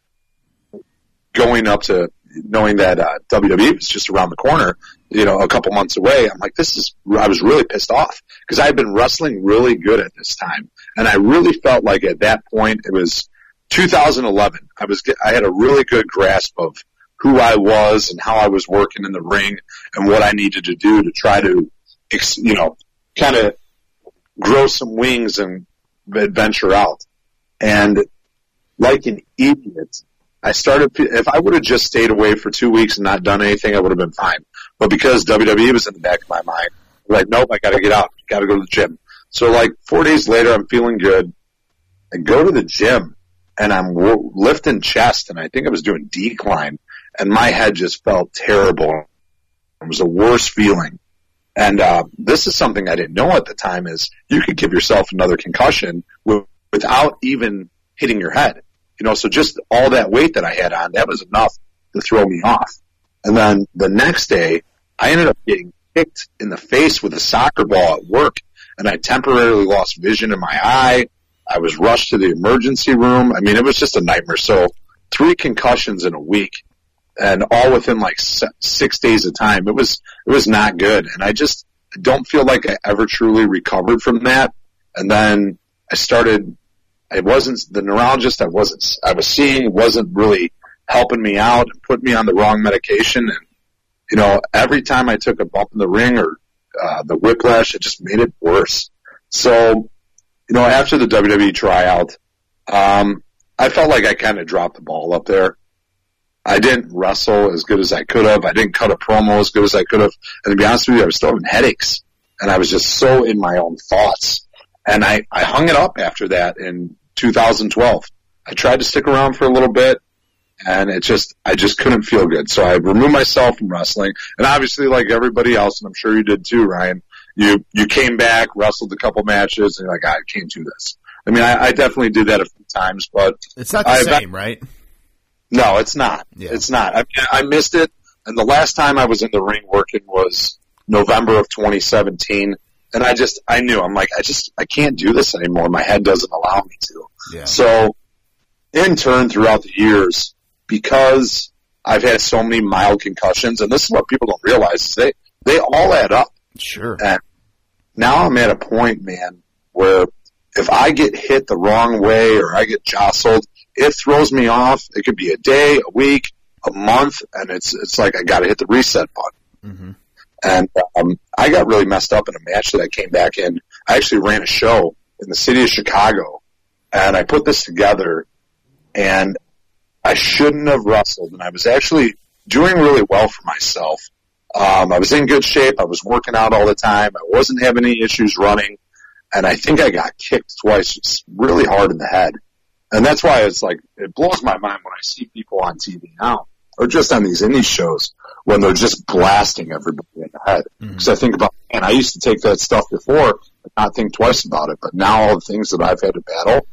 going up to knowing that, uh, WWE was just around the corner, you know, a couple months away, I'm like, this is, I was really pissed off because I had been wrestling really good at this time. And I really felt like at that point it was 2011. I was, I had a really good grasp of, who I was and how I was working in the ring and what I needed to do to try to, you know, kind of grow some wings and venture out. And like an idiot, I started, if I would have just stayed away for two weeks and not done anything, I would have been fine. But because WWE was in the back of my mind, like, nope, I gotta get out. Gotta go to the gym. So like four days later, I'm feeling good. I go to the gym and I'm lifting chest and I think I was doing decline and my head just felt terrible. It was a worse feeling. And uh, this is something I didn't know at the time is you could give yourself another concussion with, without even hitting your head. You know, so just all that weight that I had on, that was enough to throw me off. And then the next day, I ended up getting kicked in the face with a soccer ball at work, and I temporarily lost vision in my eye. I was rushed to the emergency room. I mean, it was just a nightmare. So three concussions in a week and all within like six days of time. It was it was not good, and I just don't feel like I ever truly recovered from that. And then I started. It wasn't the neurologist I wasn't I was seeing wasn't really helping me out and put me on the wrong medication. And you know, every time I took a bump in the ring or uh, the whiplash, it just made it worse. So, you know, after the WWE tryout, um, I felt like I kind of dropped the ball up there. I didn't wrestle as good as I could have. I didn't cut a promo as good as I could have. And to be honest with you, I was still having headaches and I was just so in my own thoughts. And I, I hung it up after that in 2012. I tried to stick around for a little bit and it just, I just couldn't feel good. So I removed myself from wrestling. And obviously like everybody else, and I'm sure you did too, Brian, you, you came back, wrestled a couple matches and you're like, ah, I can't do this. I mean, I, I definitely did that a few times, but it's not the I've, same, right? No, it's not. Yeah. It's not. I, I missed it. And the last time I was in the ring working was November of 2017. And I just, I knew, I'm like, I just, I can't do this anymore. My head doesn't allow me to. Yeah. So in turn, throughout the years, because I've had so many mild concussions, and this is what people don't realize, is they, they all add up. Sure. And now I'm at a point, man, where if I get hit the wrong way or I get jostled, it throws me off. It could be a day, a week, a month, and it's it's like I got to hit the reset button. Mm-hmm. And um, I got really messed up in a match that I came back in. I actually ran a show in the city of Chicago, and I put this together, and I shouldn't have wrestled, and I was actually doing really well for myself. Um, I was in good shape. I was working out all the time. I wasn't having any issues running, and I think I got kicked twice, really hard in the head. And that's why it's like it blows my mind when I see people on TV now, or just on these indie shows, when they're just blasting everybody in the head. Because Mm-hmm. I think about, and I used to take that stuff before and not think twice about it, but now all the things that I've had to battle,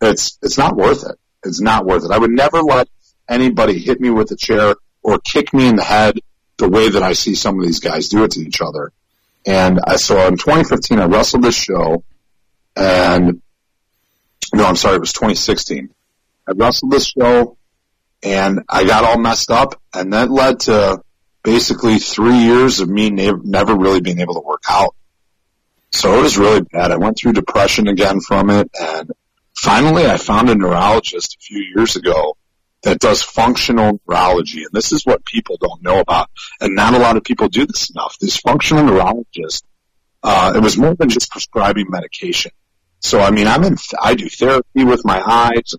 it's it's not worth it. It's not worth it. I would never let anybody hit me with a chair or kick me in the head the way that I see some of these guys do it to each other. And I so in 2015 I wrestled this show, and no, I'm sorry, it was 2016. I wrestled this show, and I got all messed up, and that led to basically three years of me ne- never really being able to work out. So it was really bad. I went through depression again from it, and finally I found a neurologist a few years ago that does functional neurology, and this is what people don't know about, and not a lot of people do this enough. This functional neurologist, uh, it was more than just prescribing medication. So I mean, I'm in, I do therapy with my eyes,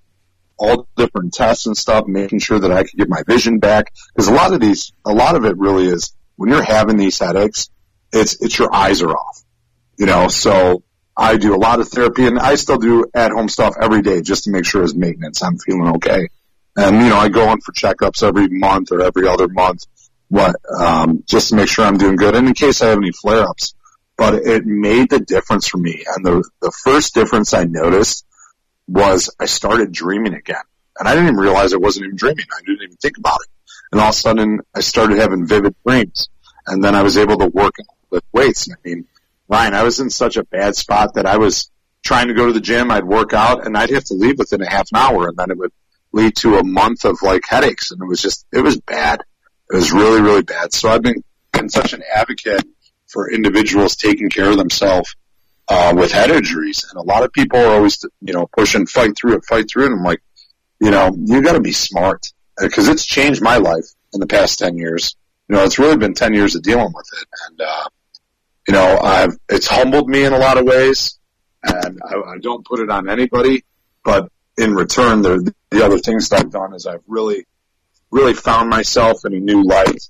all different tests and stuff, making sure that I can get my vision back. Because a lot of these, a lot of it really is when you're having these headaches, it's it's your eyes are off, you know. So I do a lot of therapy, and I still do at home stuff every day just to make sure as maintenance I'm feeling okay. And you know, I go in for checkups every month or every other month, what um, just to make sure I'm doing good, and in case I have any flare ups. But it made the difference for me, and the the first difference I noticed was I started dreaming again. And I didn't even realize I wasn't even dreaming. I didn't even think about it. And all of a sudden I started having vivid dreams. And then I was able to work with weights. I mean, Brian, I was in such a bad spot that I was trying to go to the gym. I'd work out and I'd have to leave within a half an hour and then it would lead to a month of like headaches. And it was just, it was bad. It was really, really bad. So I've been, been such an advocate for individuals taking care of themselves uh, with head injuries. And a lot of people are always, you know, pushing fight through it, fight through it. And I'm like, you know, you got to be smart because it's changed my life in the past 10 years. You know, it's really been 10 years of dealing with it. And, uh, you know, I've, it's humbled me in a lot of ways and I, I don't put it on anybody, but in return, the, the other things that I've done is I've really, really found myself in a new light.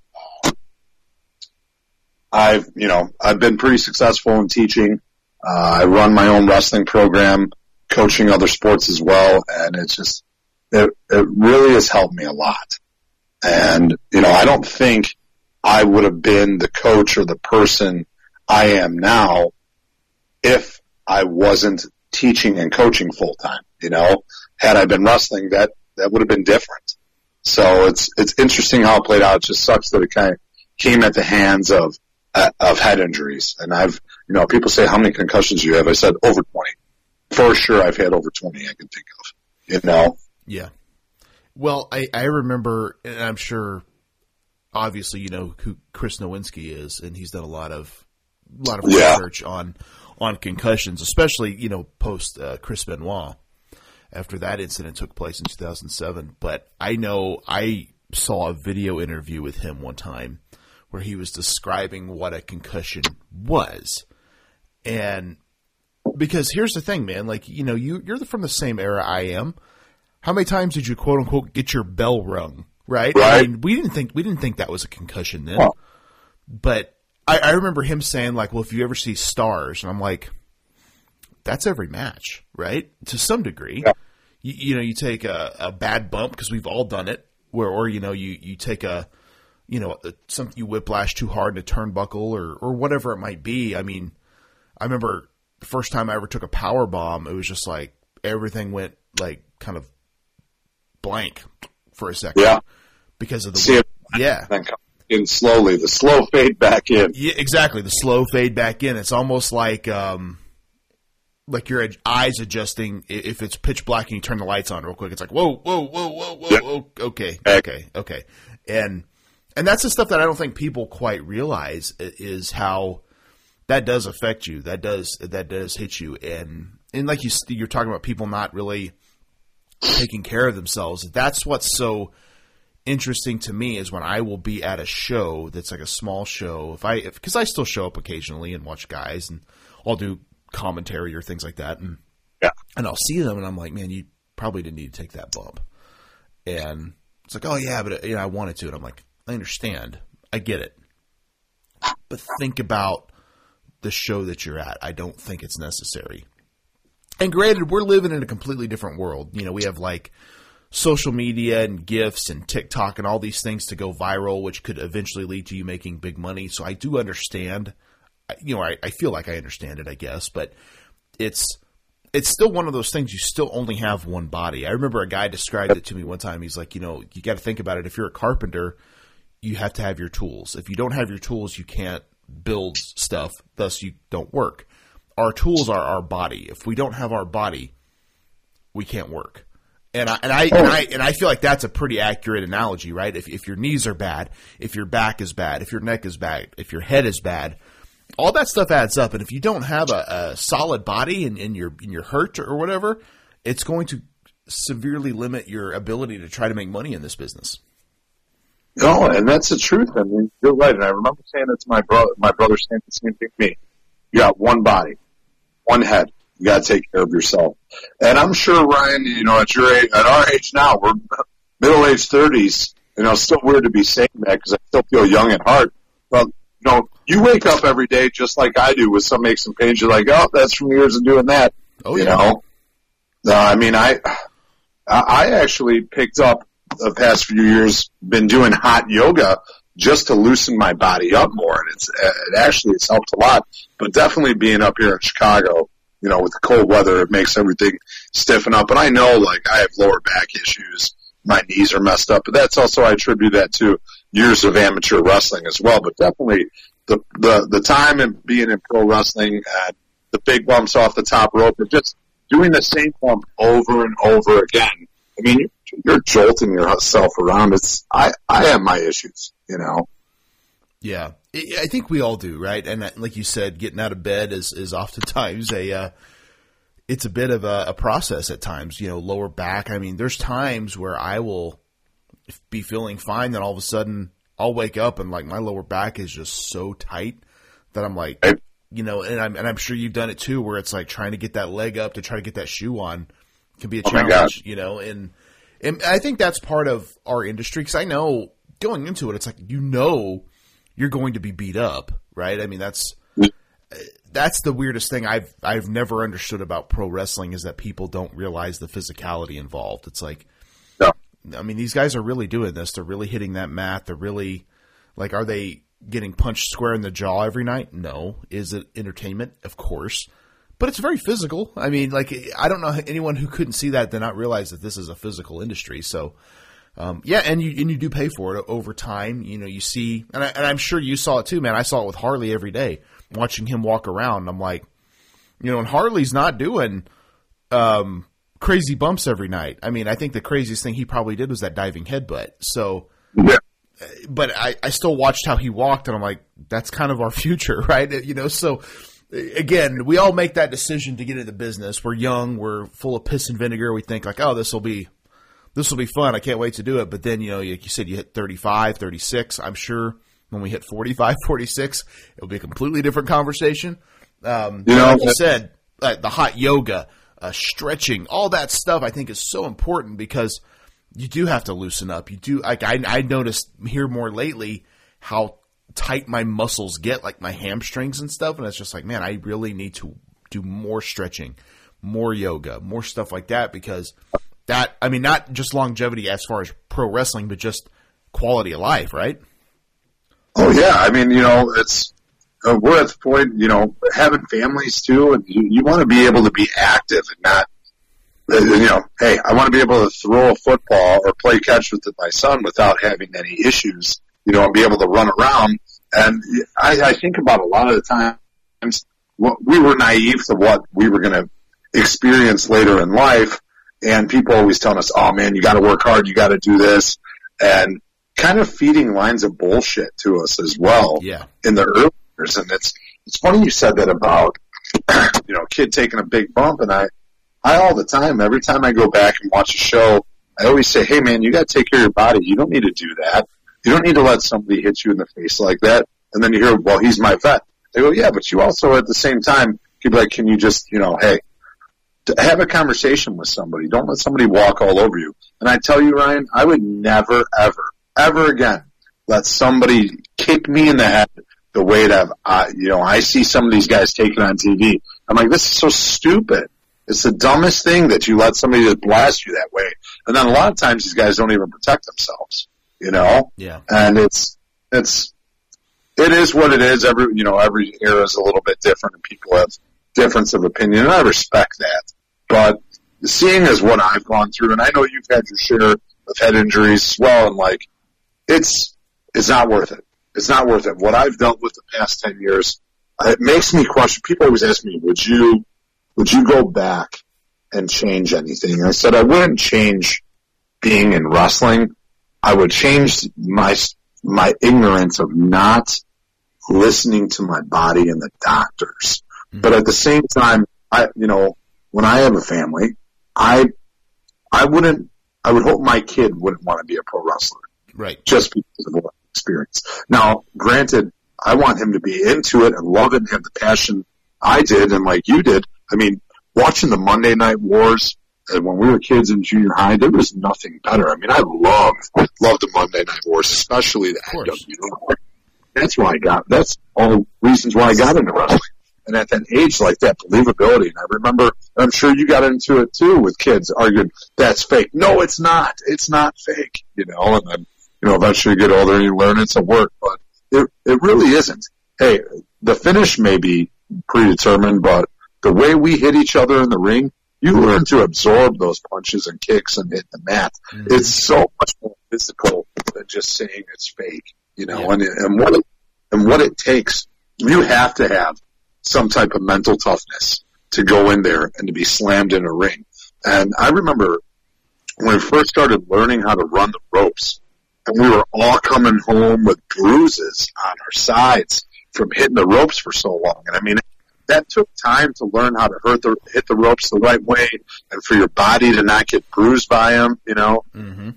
I've, you know, I've been pretty successful in teaching. Uh, I run my own wrestling program, coaching other sports as well, and it's just it, it really has helped me a lot. And you know, I don't think I would have been the coach or the person I am now if I wasn't teaching and coaching full time. You know, had I been wrestling, that that would have been different. So it's it's interesting how it played out. It just sucks that it kind of came at the hands of of head injuries. And I've you know people say how many concussions you have. I said over twenty. For sure, I've had over twenty. I can think of. You know. Yeah. Well, I, I remember, and I'm sure, obviously, you know who Chris Nowinski is, and he's done a lot of a lot of Yeah. research on on concussions, especially you know post uh, Chris Benoit after that incident took place in 2007. But I know I saw a video interview with him one time where he was describing what a concussion was, and because here's the thing, man, like you know you you're from the same era I am how many times did you quote unquote get your bell rung? Right? I Right. mean, we didn't think we didn't think that was a concussion then. Well- but I, I remember him saying like, "Well, if you ever see stars," and I'm like, "That's every match, right? To some degree, Yeah. you, you know, you take a, a bad bump because we've all done it, where or you know, you you take a you know something you whiplash too hard in a turnbuckle or or whatever it might be. I mean, I remember the first time I ever took a power bomb, it was just like everything went like kind of blank for a second. Yeah. Because of the See yeah. then in slowly. The slow fade back in. Yeah, exactly. The slow fade back in. It's almost like um like your eyes adjusting if it's pitch black and you turn the lights on real quick. It's like whoa, whoa, whoa, whoa, whoa. Yeah. Okay, okay, okay, and and that's the stuff that I don't think people quite realize is how that does affect you. That does that does hit you, and and like you you're talking about people not really taking care of themselves. That's what's so interesting to me is when I will be at a show that's like a small show. If I because I still show up occasionally and watch guys, and I'll do commentary or things like that, and yeah, and I'll see them, and I'm like, man, you probably didn't need to take that bump, and it's like, oh yeah, but uh, you know, I wanted to, and I'm like, I understand, I get it, but think about the show that you're at. I don't think it's necessary. And granted, we're living in a completely different world. You know, we have like social media and gifts and TikTok and all these things to go viral, which could eventually lead to you making big money. So I do understand. You know, I, I feel like I understand it, I guess, but it's it's still one of those things you still only have one body. I remember a guy described it to me one time. He's like, you know, you got to think about it. If you're a carpenter, you have to have your tools. If you don't have your tools, you can't build stuff. Thus, you don't work. Our tools are our body. If we don't have our body, we can't work. And I, and I and I and I feel like that's a pretty accurate analogy, right? If if your knees are bad, if your back is bad, if your neck is bad, if your head is bad, all that stuff adds up. And if you don't have a, a solid body and, and you're and you're hurt or whatever, it's going to severely limit your ability to try to make money in this business. No, and that's the truth. I mean, you're right. And I remember saying it to my brother. My brother saying the same thing to me. You got one body, one head. You got to take care of yourself. And I'm sure Brian, you know, at your age, at our age now, we're middle aged thirties. You know, it's still weird to be saying that because I still feel young at heart. But you know, you wake up every day just like I do with some aches and pains. You're like, oh, that's from years of doing that. Oh, you yeah. know. No, I mean, I I actually picked up the past few years been doing hot yoga just to loosen my body up more, and it's it actually it's helped a lot. But definitely being up here in Chicago, you know, with the cold weather, it makes everything stiffen up. And I know, like, I have lower back issues. My knees are messed up, but that's also, I attribute that to years of amateur wrestling as well. But definitely the, the, the time and being in pro wrestling and the big bumps off the top rope and just doing the same bump over and over again. I mean, you're jolting yourself around. It's, I, I have my issues, you know? Yeah, I think we all do, right? And like you said, getting out of bed is is oftentimes a uh, it's a bit of a, a, process at times. You know, lower back. I mean, there's times where I will be feeling fine, then all of a sudden I'll wake up and like my lower back is just so tight that I'm like, you know, and I'm and I'm sure you've done it too, where it's like trying to get that leg up to try to get that shoe on can be a oh challenge, you know, and and I think that's part of our industry because I know going into it, it's like you know you're going to be beat up, right? I mean, that's that's the weirdest thing I've I've never understood about pro wrestling is that people don't realize the physicality involved. It's like, no. I mean, these guys are really doing this. They're really hitting that mat. They're really like, are they getting punched square in the jaw every night? No. Is it entertainment? Of course. But it's very physical. I mean, like, I don't know anyone who couldn't see that to not realize that this is a physical industry. So, um, yeah, and you and you do pay for it over time. You know, you see, and, I, and I'm sure you saw it too, man. I saw it with Harley every day, watching him walk around. I'm like, you know, and Harley's not doing um, crazy bumps every night. I mean, I think the craziest thing he probably did was that diving headbutt. So, yeah. but I, I still watched how he walked, and I'm like, that's kind of our future, right? You know, so again, we all make that decision to get into the business. We're young, we're full of piss and vinegar. We think like, oh, this will be this will be fun. I can't wait to do it. But then, you know, like you said, you hit 35, 36. I'm sure when we hit 45, 46, it'll be a completely different conversation. Um, you know, like you said, uh, the hot yoga, uh, stretching, all that stuff I think is so important because you do have to loosen up. You do, like, I, I noticed here more lately how tight my muscles get, like my hamstrings and stuff. And it's just like, man, I really need to do more stretching, more yoga, more stuff like that because that I mean not just longevity as far as pro wrestling, but just quality of life, right? Oh yeah, I mean you know it's uh, we're at the point you know having families too, and you, you want to be able to be active and not uh, you know hey I want to be able to throw a football or play catch with my son without having any issues, you know, and be able to run around. And I, I think about a lot of the times what we were naive to what we were going to experience later in life. And people always telling us, oh man, you got to work hard. You got to do this. And kind of feeding lines of bullshit to us as well Yeah. in the early years. And it's, it's funny you said that about, you know, kid taking a big bump. And I, I all the time, every time I go back and watch a show, I always say, hey man, you got to take care of your body. You don't need to do that. You don't need to let somebody hit you in the face like that. And then you hear, well, he's my vet. They go, yeah, but you also at the same time, you'd be like, can you just, you know, hey, have a conversation with somebody. Don't let somebody walk all over you. And I tell you, Brian, I would never, ever, ever again let somebody kick me in the head the way that, I, you know, I see some of these guys taking on TV. I'm like, this is so stupid. It's the dumbest thing that you let somebody just blast you that way. And then a lot of times these guys don't even protect themselves, you know? Yeah. and it's it's it is what it is. Every you know every era is a little bit different, and people have difference of opinion, and I respect that. But seeing as what I've gone through, and I know you've had your share of head injuries as well, and like it's it's not worth it. It's not worth it. What I've dealt with the past ten years, uh, it makes me question. People always ask me, "Would you would you go back and change anything?" And I said I wouldn't change being in wrestling. I would change my my ignorance of not listening to my body and the doctors. Hmm. But at the same time, I, you know, when I have a family, I, I wouldn't, I would hope my kid wouldn't want to be a pro wrestler Right. just because of what experience. Now, granted, I want him to be into it and love it and have the passion I did and like you did. I mean, watching the Monday Night Wars when we were kids in junior high, there was nothing better. I mean, I loved, loved the Monday Night Wars, especially the. NWO. That's why I got, that's all reasons why I got into wrestling. And at that age, like that believability, and I remember, I'm sure you got into it too with kids arguing, that's fake. No, it's not. It's not fake, you know, and then, you know, eventually you get older and you learn it's a work, but it, it really isn't. Hey, the finish may be predetermined, but the way we hit each other in the ring, you learn to absorb those punches and kicks and hit the mat. Mm-hmm. It's so much more physical than just saying it's fake, you know, Yeah. and, and what it, and what it takes, you have to have some type of mental toughness to go in there and to be slammed in a ring. And I remember when we first started learning how to run the ropes, and we were all coming home with bruises on our sides from hitting the ropes for so long. And I mean, that took time to learn how to hurt the, hit the ropes the right way and for your body to not get bruised by them, you know? Mm-hmm.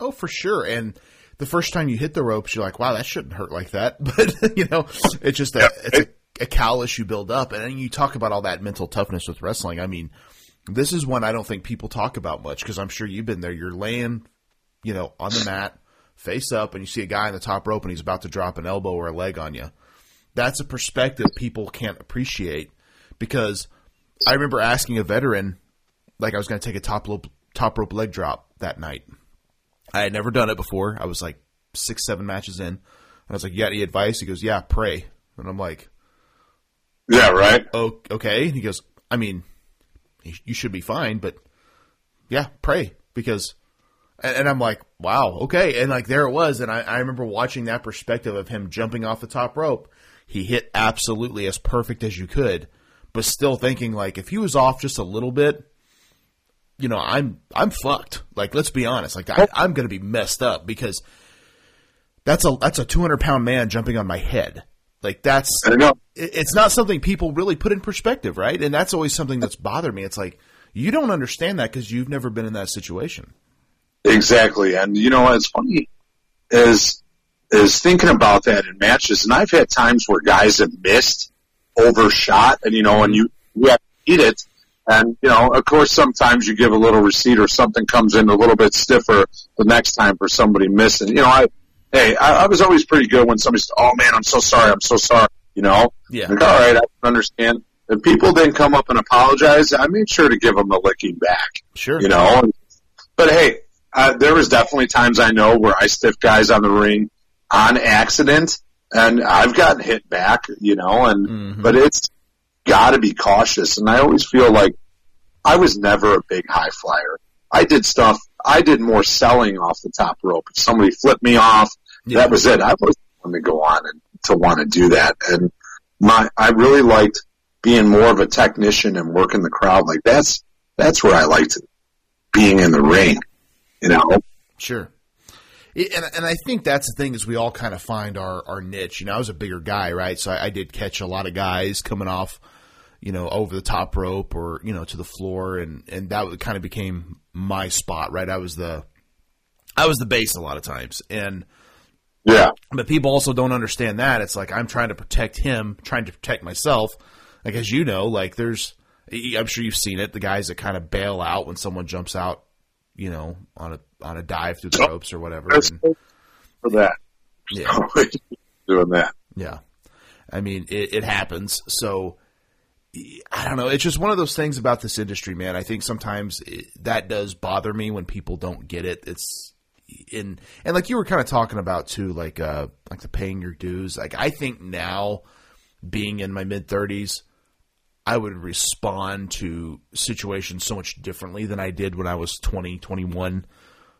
Oh, for sure. And the first time you hit the ropes, you're like, wow, that shouldn't hurt like that. But, you know, it's just a, Yeah. it's a, a callus you build up. And then you talk about all that mental toughness with wrestling. I mean, this is one I don't think people talk about much because I'm sure you've been there. You're laying, you know, on the mat, face up, and you see a guy in the top rope and he's about to drop an elbow or a leg on you. That's a perspective people can't appreciate because I remember asking a veteran, like I was going to take a top rope, top rope leg drop that night. I had never done it before. I was like six, seven matches in. And I was like, "You got any advice?" He goes, "Yeah, pray." And I'm like, Yeah, right. "Oh, okay." And he goes, "I mean, you should be fine, but yeah, pray because." And and I'm like, "Wow, okay." And like there it was, and I, I remember watching that perspective of him jumping off the top rope. He hit absolutely as perfect as you could, but still thinking like if he was off just a little bit, you know, I'm I'm fucked. Like, let's be honest. Like, I, I'm going to be messed up because that's a that's a 200 pound man jumping on my head. Like, that's I know. it- it's not something people really put in perspective, right? And that's always something that's bothered me. It's like you don't understand that because you've never been in that situation. Exactly. And you know what's funny is is thinking about that in matches and I've had times where guys have missed, overshot and you know, and you you have to eat it and you know, of course sometimes you give a little receipt or something comes in a little bit stiffer the next time for somebody missing. You know, I hey, I, I was always pretty good when somebody said, Oh man, I'm so sorry, I'm so sorry you know? Yeah. Like, all right, I understand. If people didn't come up and apologize, I made sure to give them a licking back Sure. you know. But hey, uh, there was definitely times I know where I stiff guys on the ring on accident, and I've gotten hit back, you know. And Mhm. but it's got to be cautious, and I always feel like I was never a big high flyer. I did stuff. I did more selling off the top rope. If somebody flipped me off, Yeah. that was it. I wasn't going to go on and to want to do that. And my, I really liked being more of a technician and working the crowd. Like that's that's where I liked it, being in the ring. You know. Sure. And, and I think that's the thing is we all kind of find our, our niche. You know, I was a bigger guy, right? So I, I did catch a lot of guys coming off, you know, over the top rope or, you know, to the floor. And, and that kind of became my spot, right? I was the, I was the base a lot of times. And, yeah. But people also don't understand that. It's like I'm trying to protect him, trying to protect myself. Like as you know, like there's I'm sure you've seen it, the guys that kind of bail out when someone jumps out, you know, on a on a dive through the ropes or whatever. And, for that. Yeah. Doing that. Yeah. I mean, it, it happens. So I don't know. It's just one of those things about this industry, man. I think sometimes it, that does bother me when people don't get it. It's in and like you were kind of talking about too, like uh like the paying your dues. Like I think now, being in my mid thirties, I would respond to situations so much differently than I did when I was 20, 21.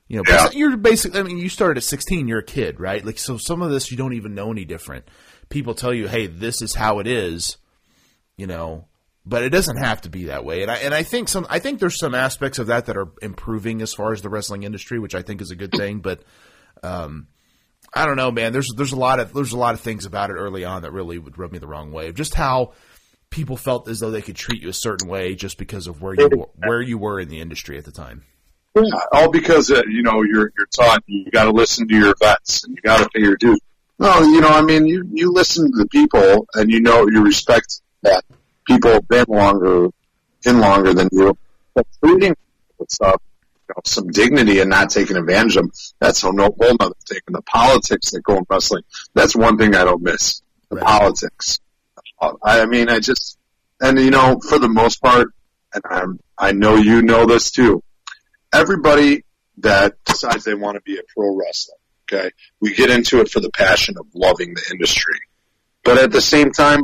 You know, yeah. you're basically, I mean, you started at 16, you're a kid, right? Like, so some of this you don't even know any different. People tell you, hey, this is how it is, you know, but it doesn't have to be that way. And I and I think some I think there's some aspects of that that are improving as far as the wrestling industry, which I think is a good thing. But um, I don't know, man. There's there's a lot of there's a lot of things about it early on that really would rub me the wrong way. Just how people felt as though they could treat you a certain way just because of where you were, where you were in the industry at the time. Yeah, all because uh, you know you're you're taught you got to listen to your vets and you got to pay your dues. No, you know, I mean, you you listen to the people and you know you respect that people have been longer, in longer than you. But treating with stuff, you know, some dignity and not taking advantage of them, that's a no whole other thing. And the politics that go in wrestling, that's one thing I don't miss. The right. politics. I mean, I just, and you know, for the most part, and I'm, I know you know this too. Everybody that decides they want to be a pro wrestler, okay, we get into it for the passion of loving the industry. But at the same time,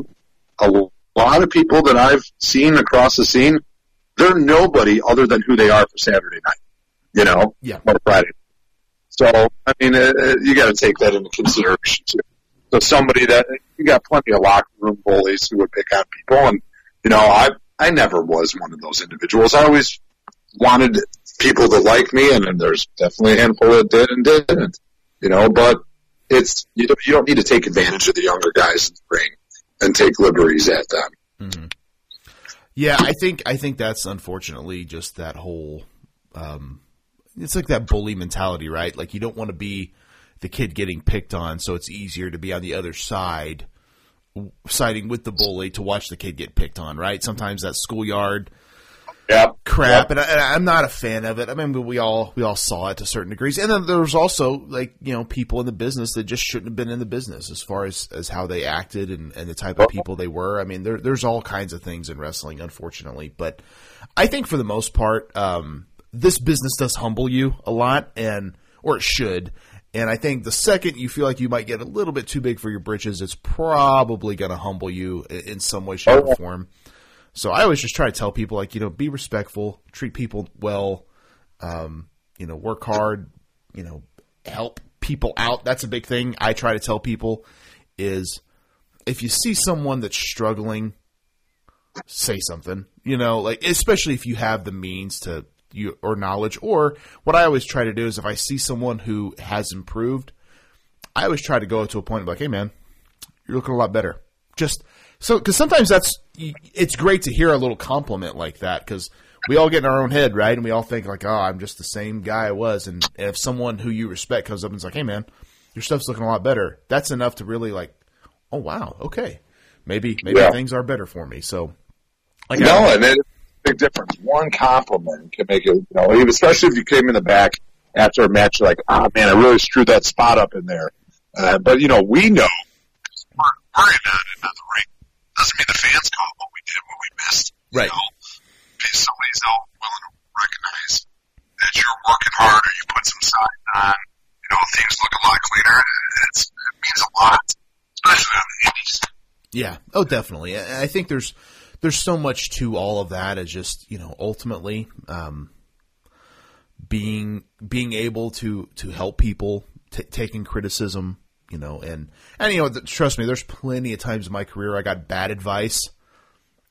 a lot of people that I've seen across the scene, they're nobody other than who they are for Saturday night, you know, yeah. or Friday. So, I mean, uh, uh you got to take that into consideration too. So somebody that you got plenty of locker room bullies who would pick on people, and you know, I I never was one of those individuals. I always wanted people to like me, and, and there's definitely a handful that did and didn't, you know. But it's you don't you don't need to take advantage of the younger guys in the ring and take liberties at them. Mm-hmm. Yeah, I think I think that's unfortunately just that whole. Um, it's like that bully mentality, right? Like you don't want to be the kid getting picked on, so it's easier to be on the other side, siding with the bully to watch the kid get picked on, right? Sometimes that schoolyard yep. crap, yep. and, I, am not a fan of it. I mean, we all we all saw it to certain degrees, and then there was also like you know people in the business that just shouldn't have been in the business as far as as how they acted and, and the type of people they were. I mean, there, there's all kinds of things in wrestling, unfortunately, but I think for the most part, um, this business does humble you a lot, and or it should. And I think the second you feel like you might get a little bit too big for your britches, it's probably going to humble you in some way, shape, or form. So I always just try to tell people like you know be respectful, treat people well, um, you know work hard, you know help people out. That's a big thing. I try to tell people is if you see someone that's struggling, say something. You know, like especially if you have the means to you or knowledge. Or what I always try to do is if I see someone who has improved, I always try to go to a point of like, hey man, you're looking a lot better. Just so, because sometimes that's it's great to hear a little compliment like that because we all get in our own head, right? And we all think like, oh, I'm just the same guy I was. And if someone who you respect comes up and's like, hey man, your stuff's looking a lot better, that's enough to really like, oh wow, okay, maybe maybe yeah. things are better for me. So, like, no, I, and it's a big difference. One compliment can make it, you know, especially if you came in the back after a match, like, ah, oh, man, I really screwed that spot up in there. Uh, but you know, we know we're, we're in, in the ring doesn't mean the fans call what we did, what we missed. Right. You know? Somebody's out willing to recognize that you're working hard or you put some sign on, you know, things look a lot cleaner. It's, it means a lot, especially on the indies. Yeah. Oh, definitely. I think there's there's so much to all of that as just you know ultimately um, being being able to to help people, t- taking criticism, you know, and and you know, trust me, there's plenty of times in my career I got bad advice.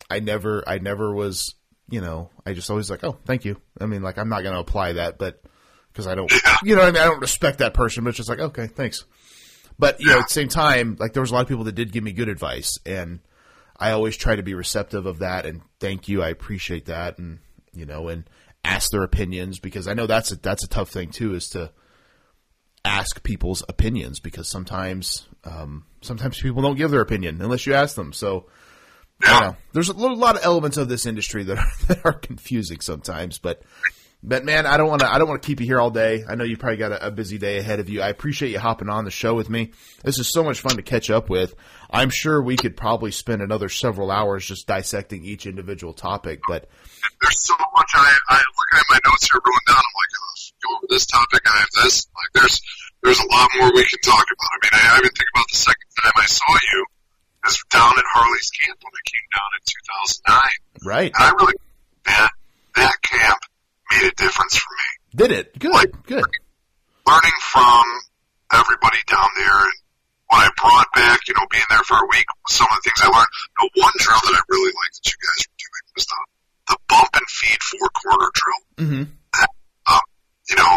I never, I never was, you know, I just always like, oh, thank you. I mean, like, I'm not going to apply that, but because I don't, you know, what I mean, I don't respect that person, but it's just like, okay, thanks. But you know, at the same time, like there was a lot of people that did give me good advice, and I always try to be receptive of that and thank you. I appreciate that, and you know, and ask their opinions because I know that's a that's a tough thing too, is to ask people's opinions because sometimes um, sometimes people don't give their opinion unless you ask them. So. Know. There's a lot of elements of this industry that are, that are confusing sometimes, but but man, I don't want to. I don't want to keep you here all day. I know you probably got a, a, busy day ahead of you. I appreciate you hopping on the show with me. This is so much fun to catch up with. I'm sure we could probably spend another several hours just dissecting each individual topic. But there's so much. I I look at my notes here, going down. I'm like, oh, go over this topic. I have this. Like, there's there's a lot more we can talk about. I mean, I, I even think about the second time I saw you. Is down at Harley's camp when I came down in 2009. Right. And I really that that camp made a difference for me. Did it? Good, like, good. Learning from everybody down there, and when I brought back, you know, being there for a week, some of the things I learned. The one drill that I really liked that you guys were doing was the the bump and feed four quarter drill. Mm-hmm. That, um, you know,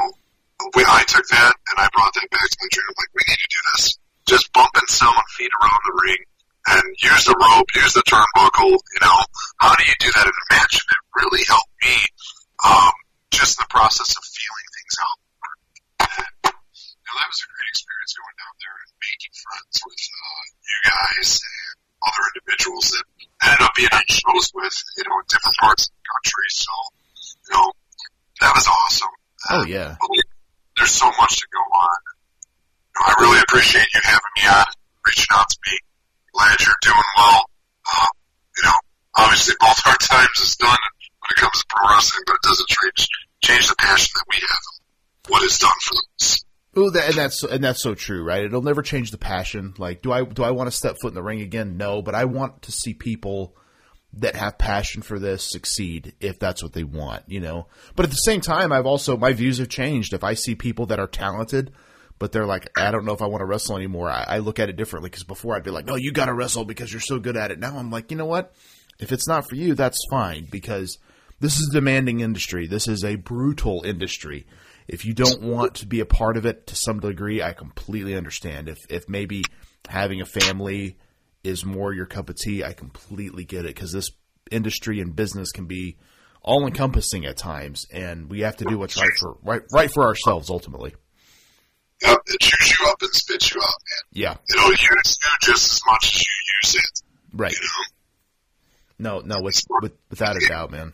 we, I took that and I brought that back to my trainer. Like, we need to do this. Just bump and sell and feed around the ring and use the rope, use the turnbuckle. You know, how do you do that in a match? And it really helped me um, just the process of feeling things out. And, know, that was a great experience going down there and making friends with uh, you guys and other individuals that ended up being on shows with, you know, in different parts of the country. So, you know, that was awesome. Oh yeah. There's so much to go on. You know, I really appreciate you having me on, reaching out to me. Glad you're doing well. Uh, you know, obviously both our times is done when it comes to pro wrestling, but it doesn't change change the passion that we have. What is done for us. Ooh, that, and that's and that's so true, right? It'll never change the passion. Like, do I do I want to step foot in the ring again? No, but I want to see people that have passion for this succeed if that's what they want, you know. But at the same time, I've also my views have changed. If I see people that are talented, but they're like, I don't know if I want to wrestle anymore, I, I look at it differently. Because before I'd be like, no, you got to wrestle because you're so good at it. Now I'm like, you know what? If it's not for you, that's fine because this is a demanding industry. This is a brutal industry. If you don't want to be a part of it to some degree, I completely understand. If if maybe having a family is more your cup of tea, I completely get it because this industry and business can be all encompassing at times, and we have to do what's right for right right for ourselves ultimately. Yep, it chews you up and spits you out, man. Yeah, it'll use you just as much as you use it. Right. You know? No, no, with, with, without a doubt, man.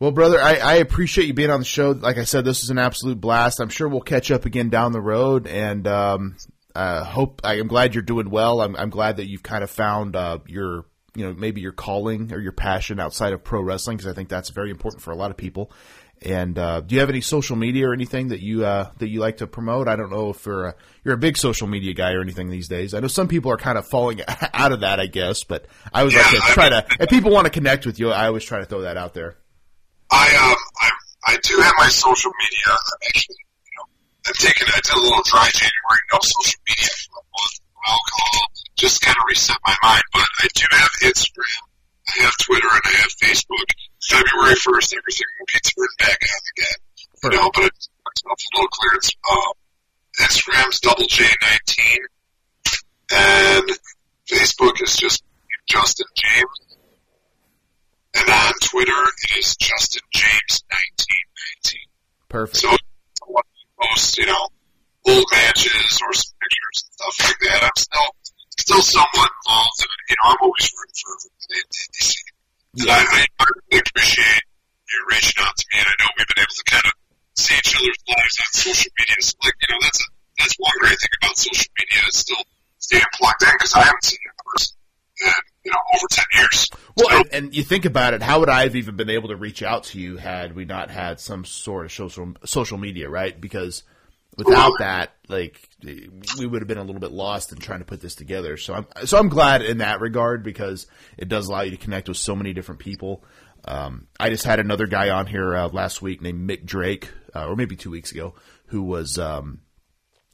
Well, brother, I, I, appreciate you being on the show. Like I said, this is an absolute blast. I'm sure we'll catch up again down the road, and um, uh, hope I am glad you're doing well. I'm, I'm glad that you've kind of found uh, your, you know, maybe your calling or your passion outside of pro wrestling because I think that's very important for a lot of people. And uh, do you have any social media or anything that you uh, that you like to promote? I don't know if you're a, you're a big social media guy or anything these days. I know some people are kind of falling out of that, I guess, but I was yeah, like to try to. If people want to connect with you, I always try to throw that out there. I um I I do have my social media. I'm actually you know I'm taking I did a little dry January, no social media for a month, alcohol, just kind of reset my mind. But I do have Instagram, I have Twitter, and I have Facebook. February first, everything will be turned back on again. You know, but it's a little clearance. Um, Instagram's double J nineteen, and Facebook is just Justin James. And on Twitter, it is Justin James 1919. Perfect. So, I post, you know, old matches or some pictures and stuff like that. I'm still, still somewhat involved in it. You know, I'm always rooting for the DC. Yeah. I, I really appreciate you reaching out to me, and I know we've been able to kind of see each other's lives on social media. So, like, you know, that's a, that's one great thing about social media is still staying plugged in because I haven't seen you in person. in, you know, over 10 years. Well, and, and, you think about it, how would I have even been able to reach out to you had we not had some sort of social, social media, right? Because without that, like, we would have been a little bit lost in trying to put this together. So I'm, so I'm glad in that regard because it does allow you to connect with so many different people. Um, I just had another guy on here uh, last week named Mick Drake, uh, or maybe two weeks ago, who was, um,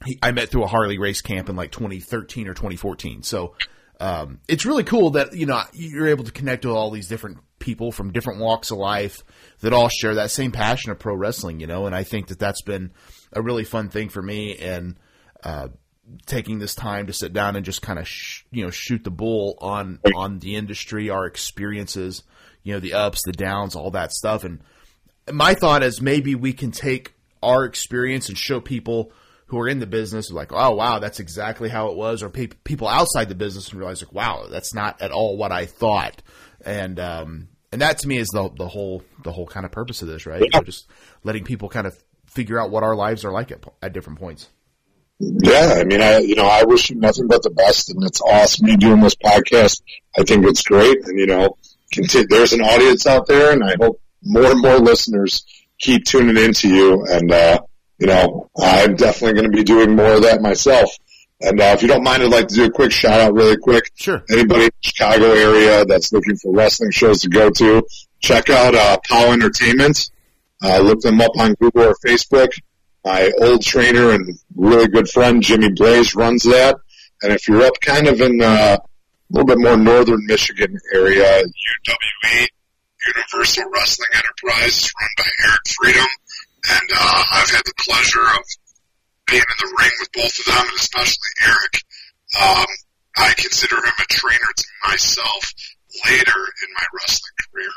he, I met through a Harley Race camp in like 2013 or 2014. So um, it's really cool that you know you're able to connect with all these different people from different walks of life that all share that same passion of pro wrestling. You know, and I think that that's been a really fun thing for me and. Uh, taking this time to sit down and just kind of sh- you know shoot the bull on on the industry, our experiences, you know the ups, the downs, all that stuff. And my thought is maybe we can take our experience and show people who are in the business are like, oh wow, that's exactly how it was, or pe- people outside the business and realize like, wow, that's not at all what I thought. And um, and that to me is the the whole the whole kind of purpose of this, right? You know, just letting people kind of figure out what our lives are like at, at different points. Yeah, I mean, I you know, I wish you nothing but the best, and it's awesome you doing this podcast. I think it's great, and you know, continue, there's an audience out there, and I hope more and more listeners keep tuning into you. And uh, you know, I'm definitely going to be doing more of that myself. And uh, if you don't mind, I'd like to do a quick shout out, really quick. Sure. Anybody in the Chicago area that's looking for wrestling shows to go to, check out uh, POW Entertainment. Uh, look them up on Google or Facebook my old trainer and really good friend Jimmy Blaze runs that. And if you're up kind of in uh, a little bit more northern Michigan area, UWE, Universal Wrestling Enterprise, is run by Eric Freedom. And uh, I've had the pleasure of being in the ring with both of them, and especially Eric. Um, I consider him a trainer to myself later in my wrestling career.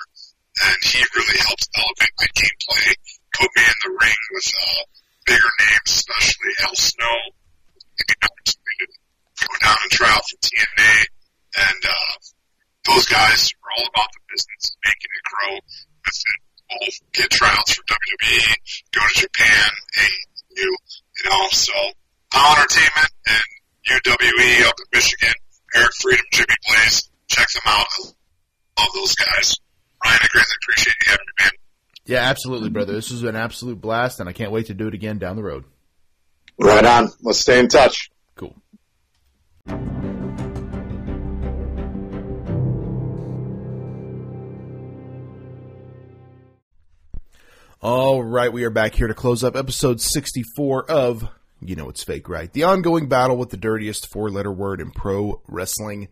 And he really helped elevate my gameplay, put me in the ring with uh, bigger names, especially Al Snow, go down and try out for TNA, and uh, those guys are all about the business, making it grow. With it, both get tryouts for WWE, go to Japan, AEW, you you know. So POW Entertainment and UWE up in Michigan, Eric Freedom, Jimmy Blaze, check them out. Love those guys. Ryan, I greatly appreciate you having me, man. Yeah, absolutely, brother. This was an absolute blast, and I can't wait to do it again down the road. Right on. Let's stay in touch. Cool. All right, we are back here to close up episode 64 of You Know It's Fake, right? The ongoing battle with the dirtiest four letter word in pro wrestling.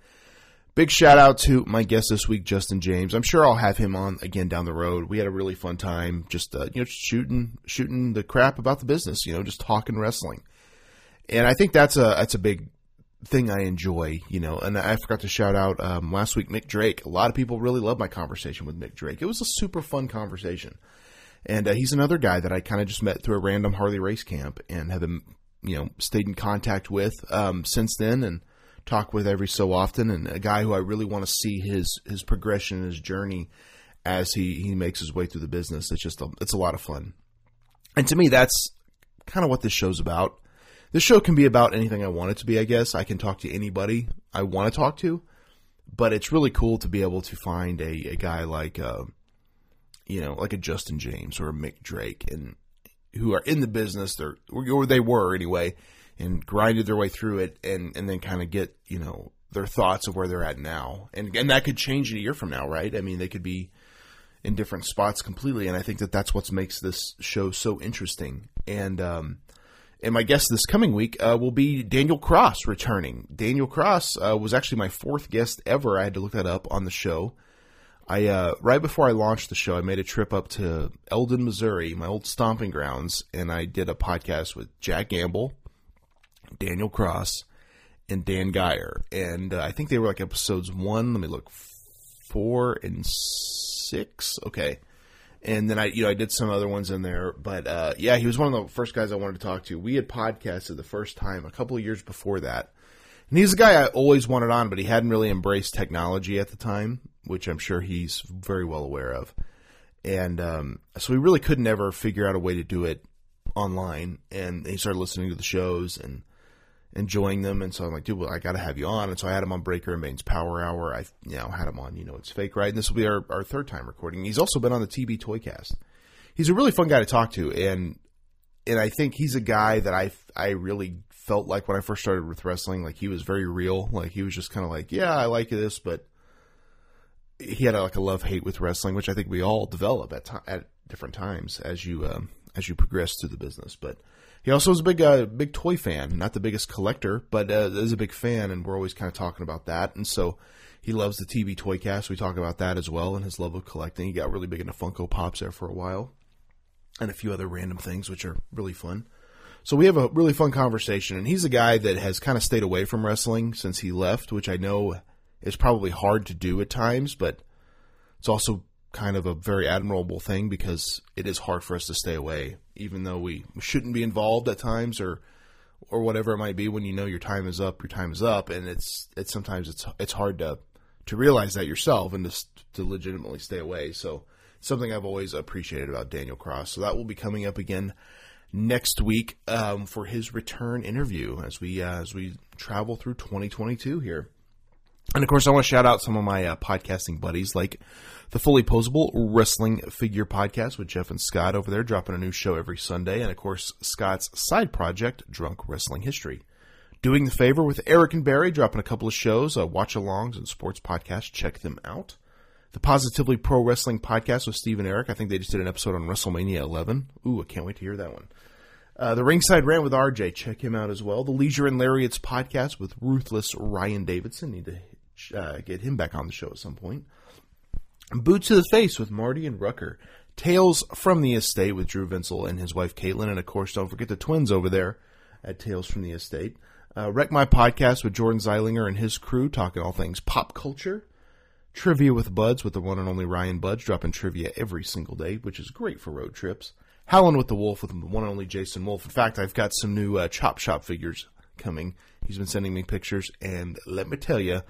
Big shout out to my guest this week, Justin James. I'm sure I'll have him on again down the road. We had a really fun time just uh, you know shooting shooting the crap about the business, you know, just talking wrestling. And I think that's a that's a big thing I enjoy, you know. And I forgot to shout out um, last week Mick Drake. A lot of people really love my conversation with Mick Drake. It was a super fun conversation. And uh, he's another guy that I kind of just met through a random Harley Race camp and have been, you know, stayed in contact with um, since then and talk with every so often. And a guy who I really want to see his his progression and his journey as he he makes his way through the business. It's just a, it's a lot of fun. And to me, that's kind of what this show's about. This show can be about anything I want it to be. I guess I can talk to anybody I want to talk to, but it's really cool to be able to find a, a guy like. Uh, you know, like a Justin James or a Mick Drake, and who are in the business, they're or they were anyway, and grinded their way through it, and and then kind of get you know their thoughts of where they're at now, and and that could change in a year from now, right? I mean, they could be in different spots completely, and I think that that's what makes this show so interesting. And um, and my guest this coming week uh, will be Daniel Cross returning. Daniel Cross uh, was actually my fourth guest ever. I had to look that up on the show. I uh, right before I launched the show, I made a trip up to Eldon, Missouri, my old stomping grounds, and I did a podcast with Jack Gamble, Daniel Cross, and Dan Geyer, and uh, I think they were like episodes one. Let me look, four and six. Okay, and then I, you know, I did some other ones in there, but uh, yeah, he was one of the first guys I wanted to talk to. We had podcasted the first time a couple of years before that. And he's a guy I always wanted on, but he hadn't really embraced technology at the time which I'm sure he's very well aware of. And um, so we really couldn't ever figure out a way to do it online. And he started listening to the shows and enjoying them. And so I'm like, dude, well, I got to have you on. And so I had him on Breaker and Bayn's Power Hour. I you know had him on, you know, it's fake, right? And this will be our, our third time recording. He's also been on the TB Toycast. He's a really fun guy to talk to, and and I think he's a guy that I I really felt like when I first started with wrestling, like he was very real. Like he was just kind of like, yeah, I like this, but he had a, like a love hate with wrestling, which I think we all develop at at different times as you um, as you progress through the business. But He also was a big, uh, big toy fan. Not the biggest collector, but uh, is a big fan, and we're always kind of talking about that. And so he loves the TB Toycast. We talk about that as well, and his love of collecting. He got really big into Funko Pops there for a while, and a few other random things, which are really fun. So we have a really fun conversation, and he's a guy that has kind of stayed away from wrestling since he left, which I know is probably hard to do at times, but it's also kind of a very admirable thing because it is hard for us to stay away, even though we shouldn't be involved at times or or whatever it might be. When you know your time is up, your time is up, and it's it's sometimes it's it's hard to to realize that yourself and to to legitimately stay away. So something I've always appreciated about Daniel Cross. So that will be coming up again next week um, for his return interview as we uh, as we travel through 2022 here. And of course, I want to shout out some of my uh, podcasting buddies, like the Fully Posable Wrestling Figure Podcast with Jeff and Scott over there, dropping a new show every Sunday, and of course, Scott's side project, Drunk Wrestling History. Doing the favor with Eric and Barry, dropping a couple of shows, uh, watch alongs and sports podcasts. Check them out. The Positively Pro Wrestling Podcast with Steve and Eric. I think they just did an episode on WrestleMania 11. Ooh, I can't wait to hear that one. Uh, the Ringside Rant with RJ, check him out as well. The Leisure and Lariats podcast with Ruthless Ryan Davidson, need to uh, get him back on the show at some point. Boots to the Face with Marty and Rucker. Tales from the Estate with Drew Vinsel and his wife Caitlin, and of course, don't forget the twins over there at Tales from the Estate. Uh, Wreck My Podcast with Jordan Zeilinger and his crew, talking all things pop culture. Trivia with Buds with the one and only Ryan Buds, dropping trivia every single day, which is great for road trips. Howlin' with the Wolf with the one and only Jason Wolf. In fact, I've got some new uh, Chop Shop figures coming. He's been sending me pictures, and let me tell you,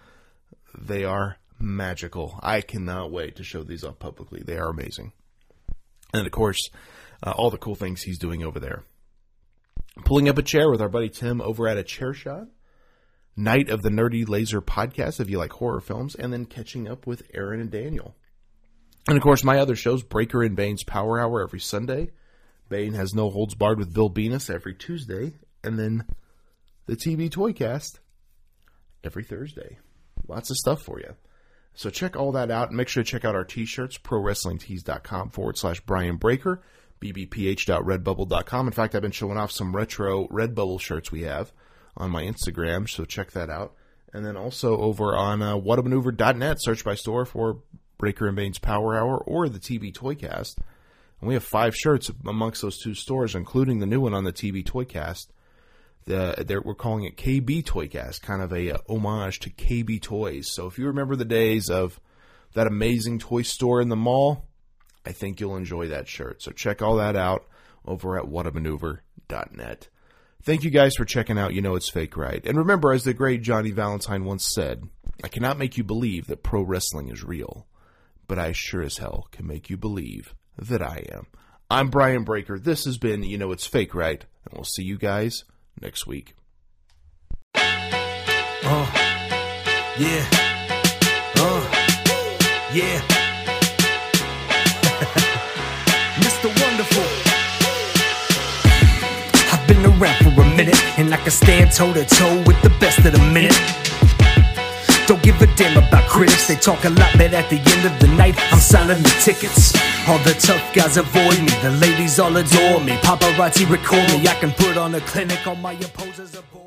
they are magical. I cannot wait to show these off publicly. They are amazing. And of course, uh, all the cool things he's doing over there. Pulling up a chair with our buddy Tim over at a chair shot. Night of the Nerdy Laser podcast if you like horror films, and then catching up with Aaron and Daniel. And of course, my other shows, Breaker and Bayn's Power Hour every Sunday, Bane has no holds barred with Bill Venus every Tuesday, and then the TB Toycast every Thursday. Lots of stuff for you. So check all that out and make sure to check out our t-shirts, prowrestlingtees.com forward slash Brian Breaker, bbph.redbubble.com. In fact, I've been showing off some retro Redbubble shirts we have on my Instagram, so check that out. And then also over on uh, whatamaneuver.net, search by store for Breaker and Bayn's Power Hour or the TB Toycast. And we have five shirts amongst those two stores, including the new one on the TB Toycast. The, we're calling it KB Toycast, kind of a uh, homage to KB Toys. So if you remember the days of that amazing toy store in the mall, I think you'll enjoy that shirt. So check all that out over at whatamaneuver.net. Thank you guys for checking out You Know It's Fake Right. And remember, as the great Johnny Valentine once said, I cannot make you believe that pro wrestling is real, but I sure as hell can make you believe that I am. I'm Brian Breaker. This has been You Know It's Fake, right? And we'll see you guys next week. Uh, yeah. Uh, yeah. Mr. Wonderful. I've been around minute, and I can stand toe to toe with the best of the minute. Don't give a damn about critics, they talk a lot, but at the end of the night, I'm selling the tickets. All the tough guys avoid me, the ladies all adore me. Paparazzi record me, I can put on a clinic, all my opposers me.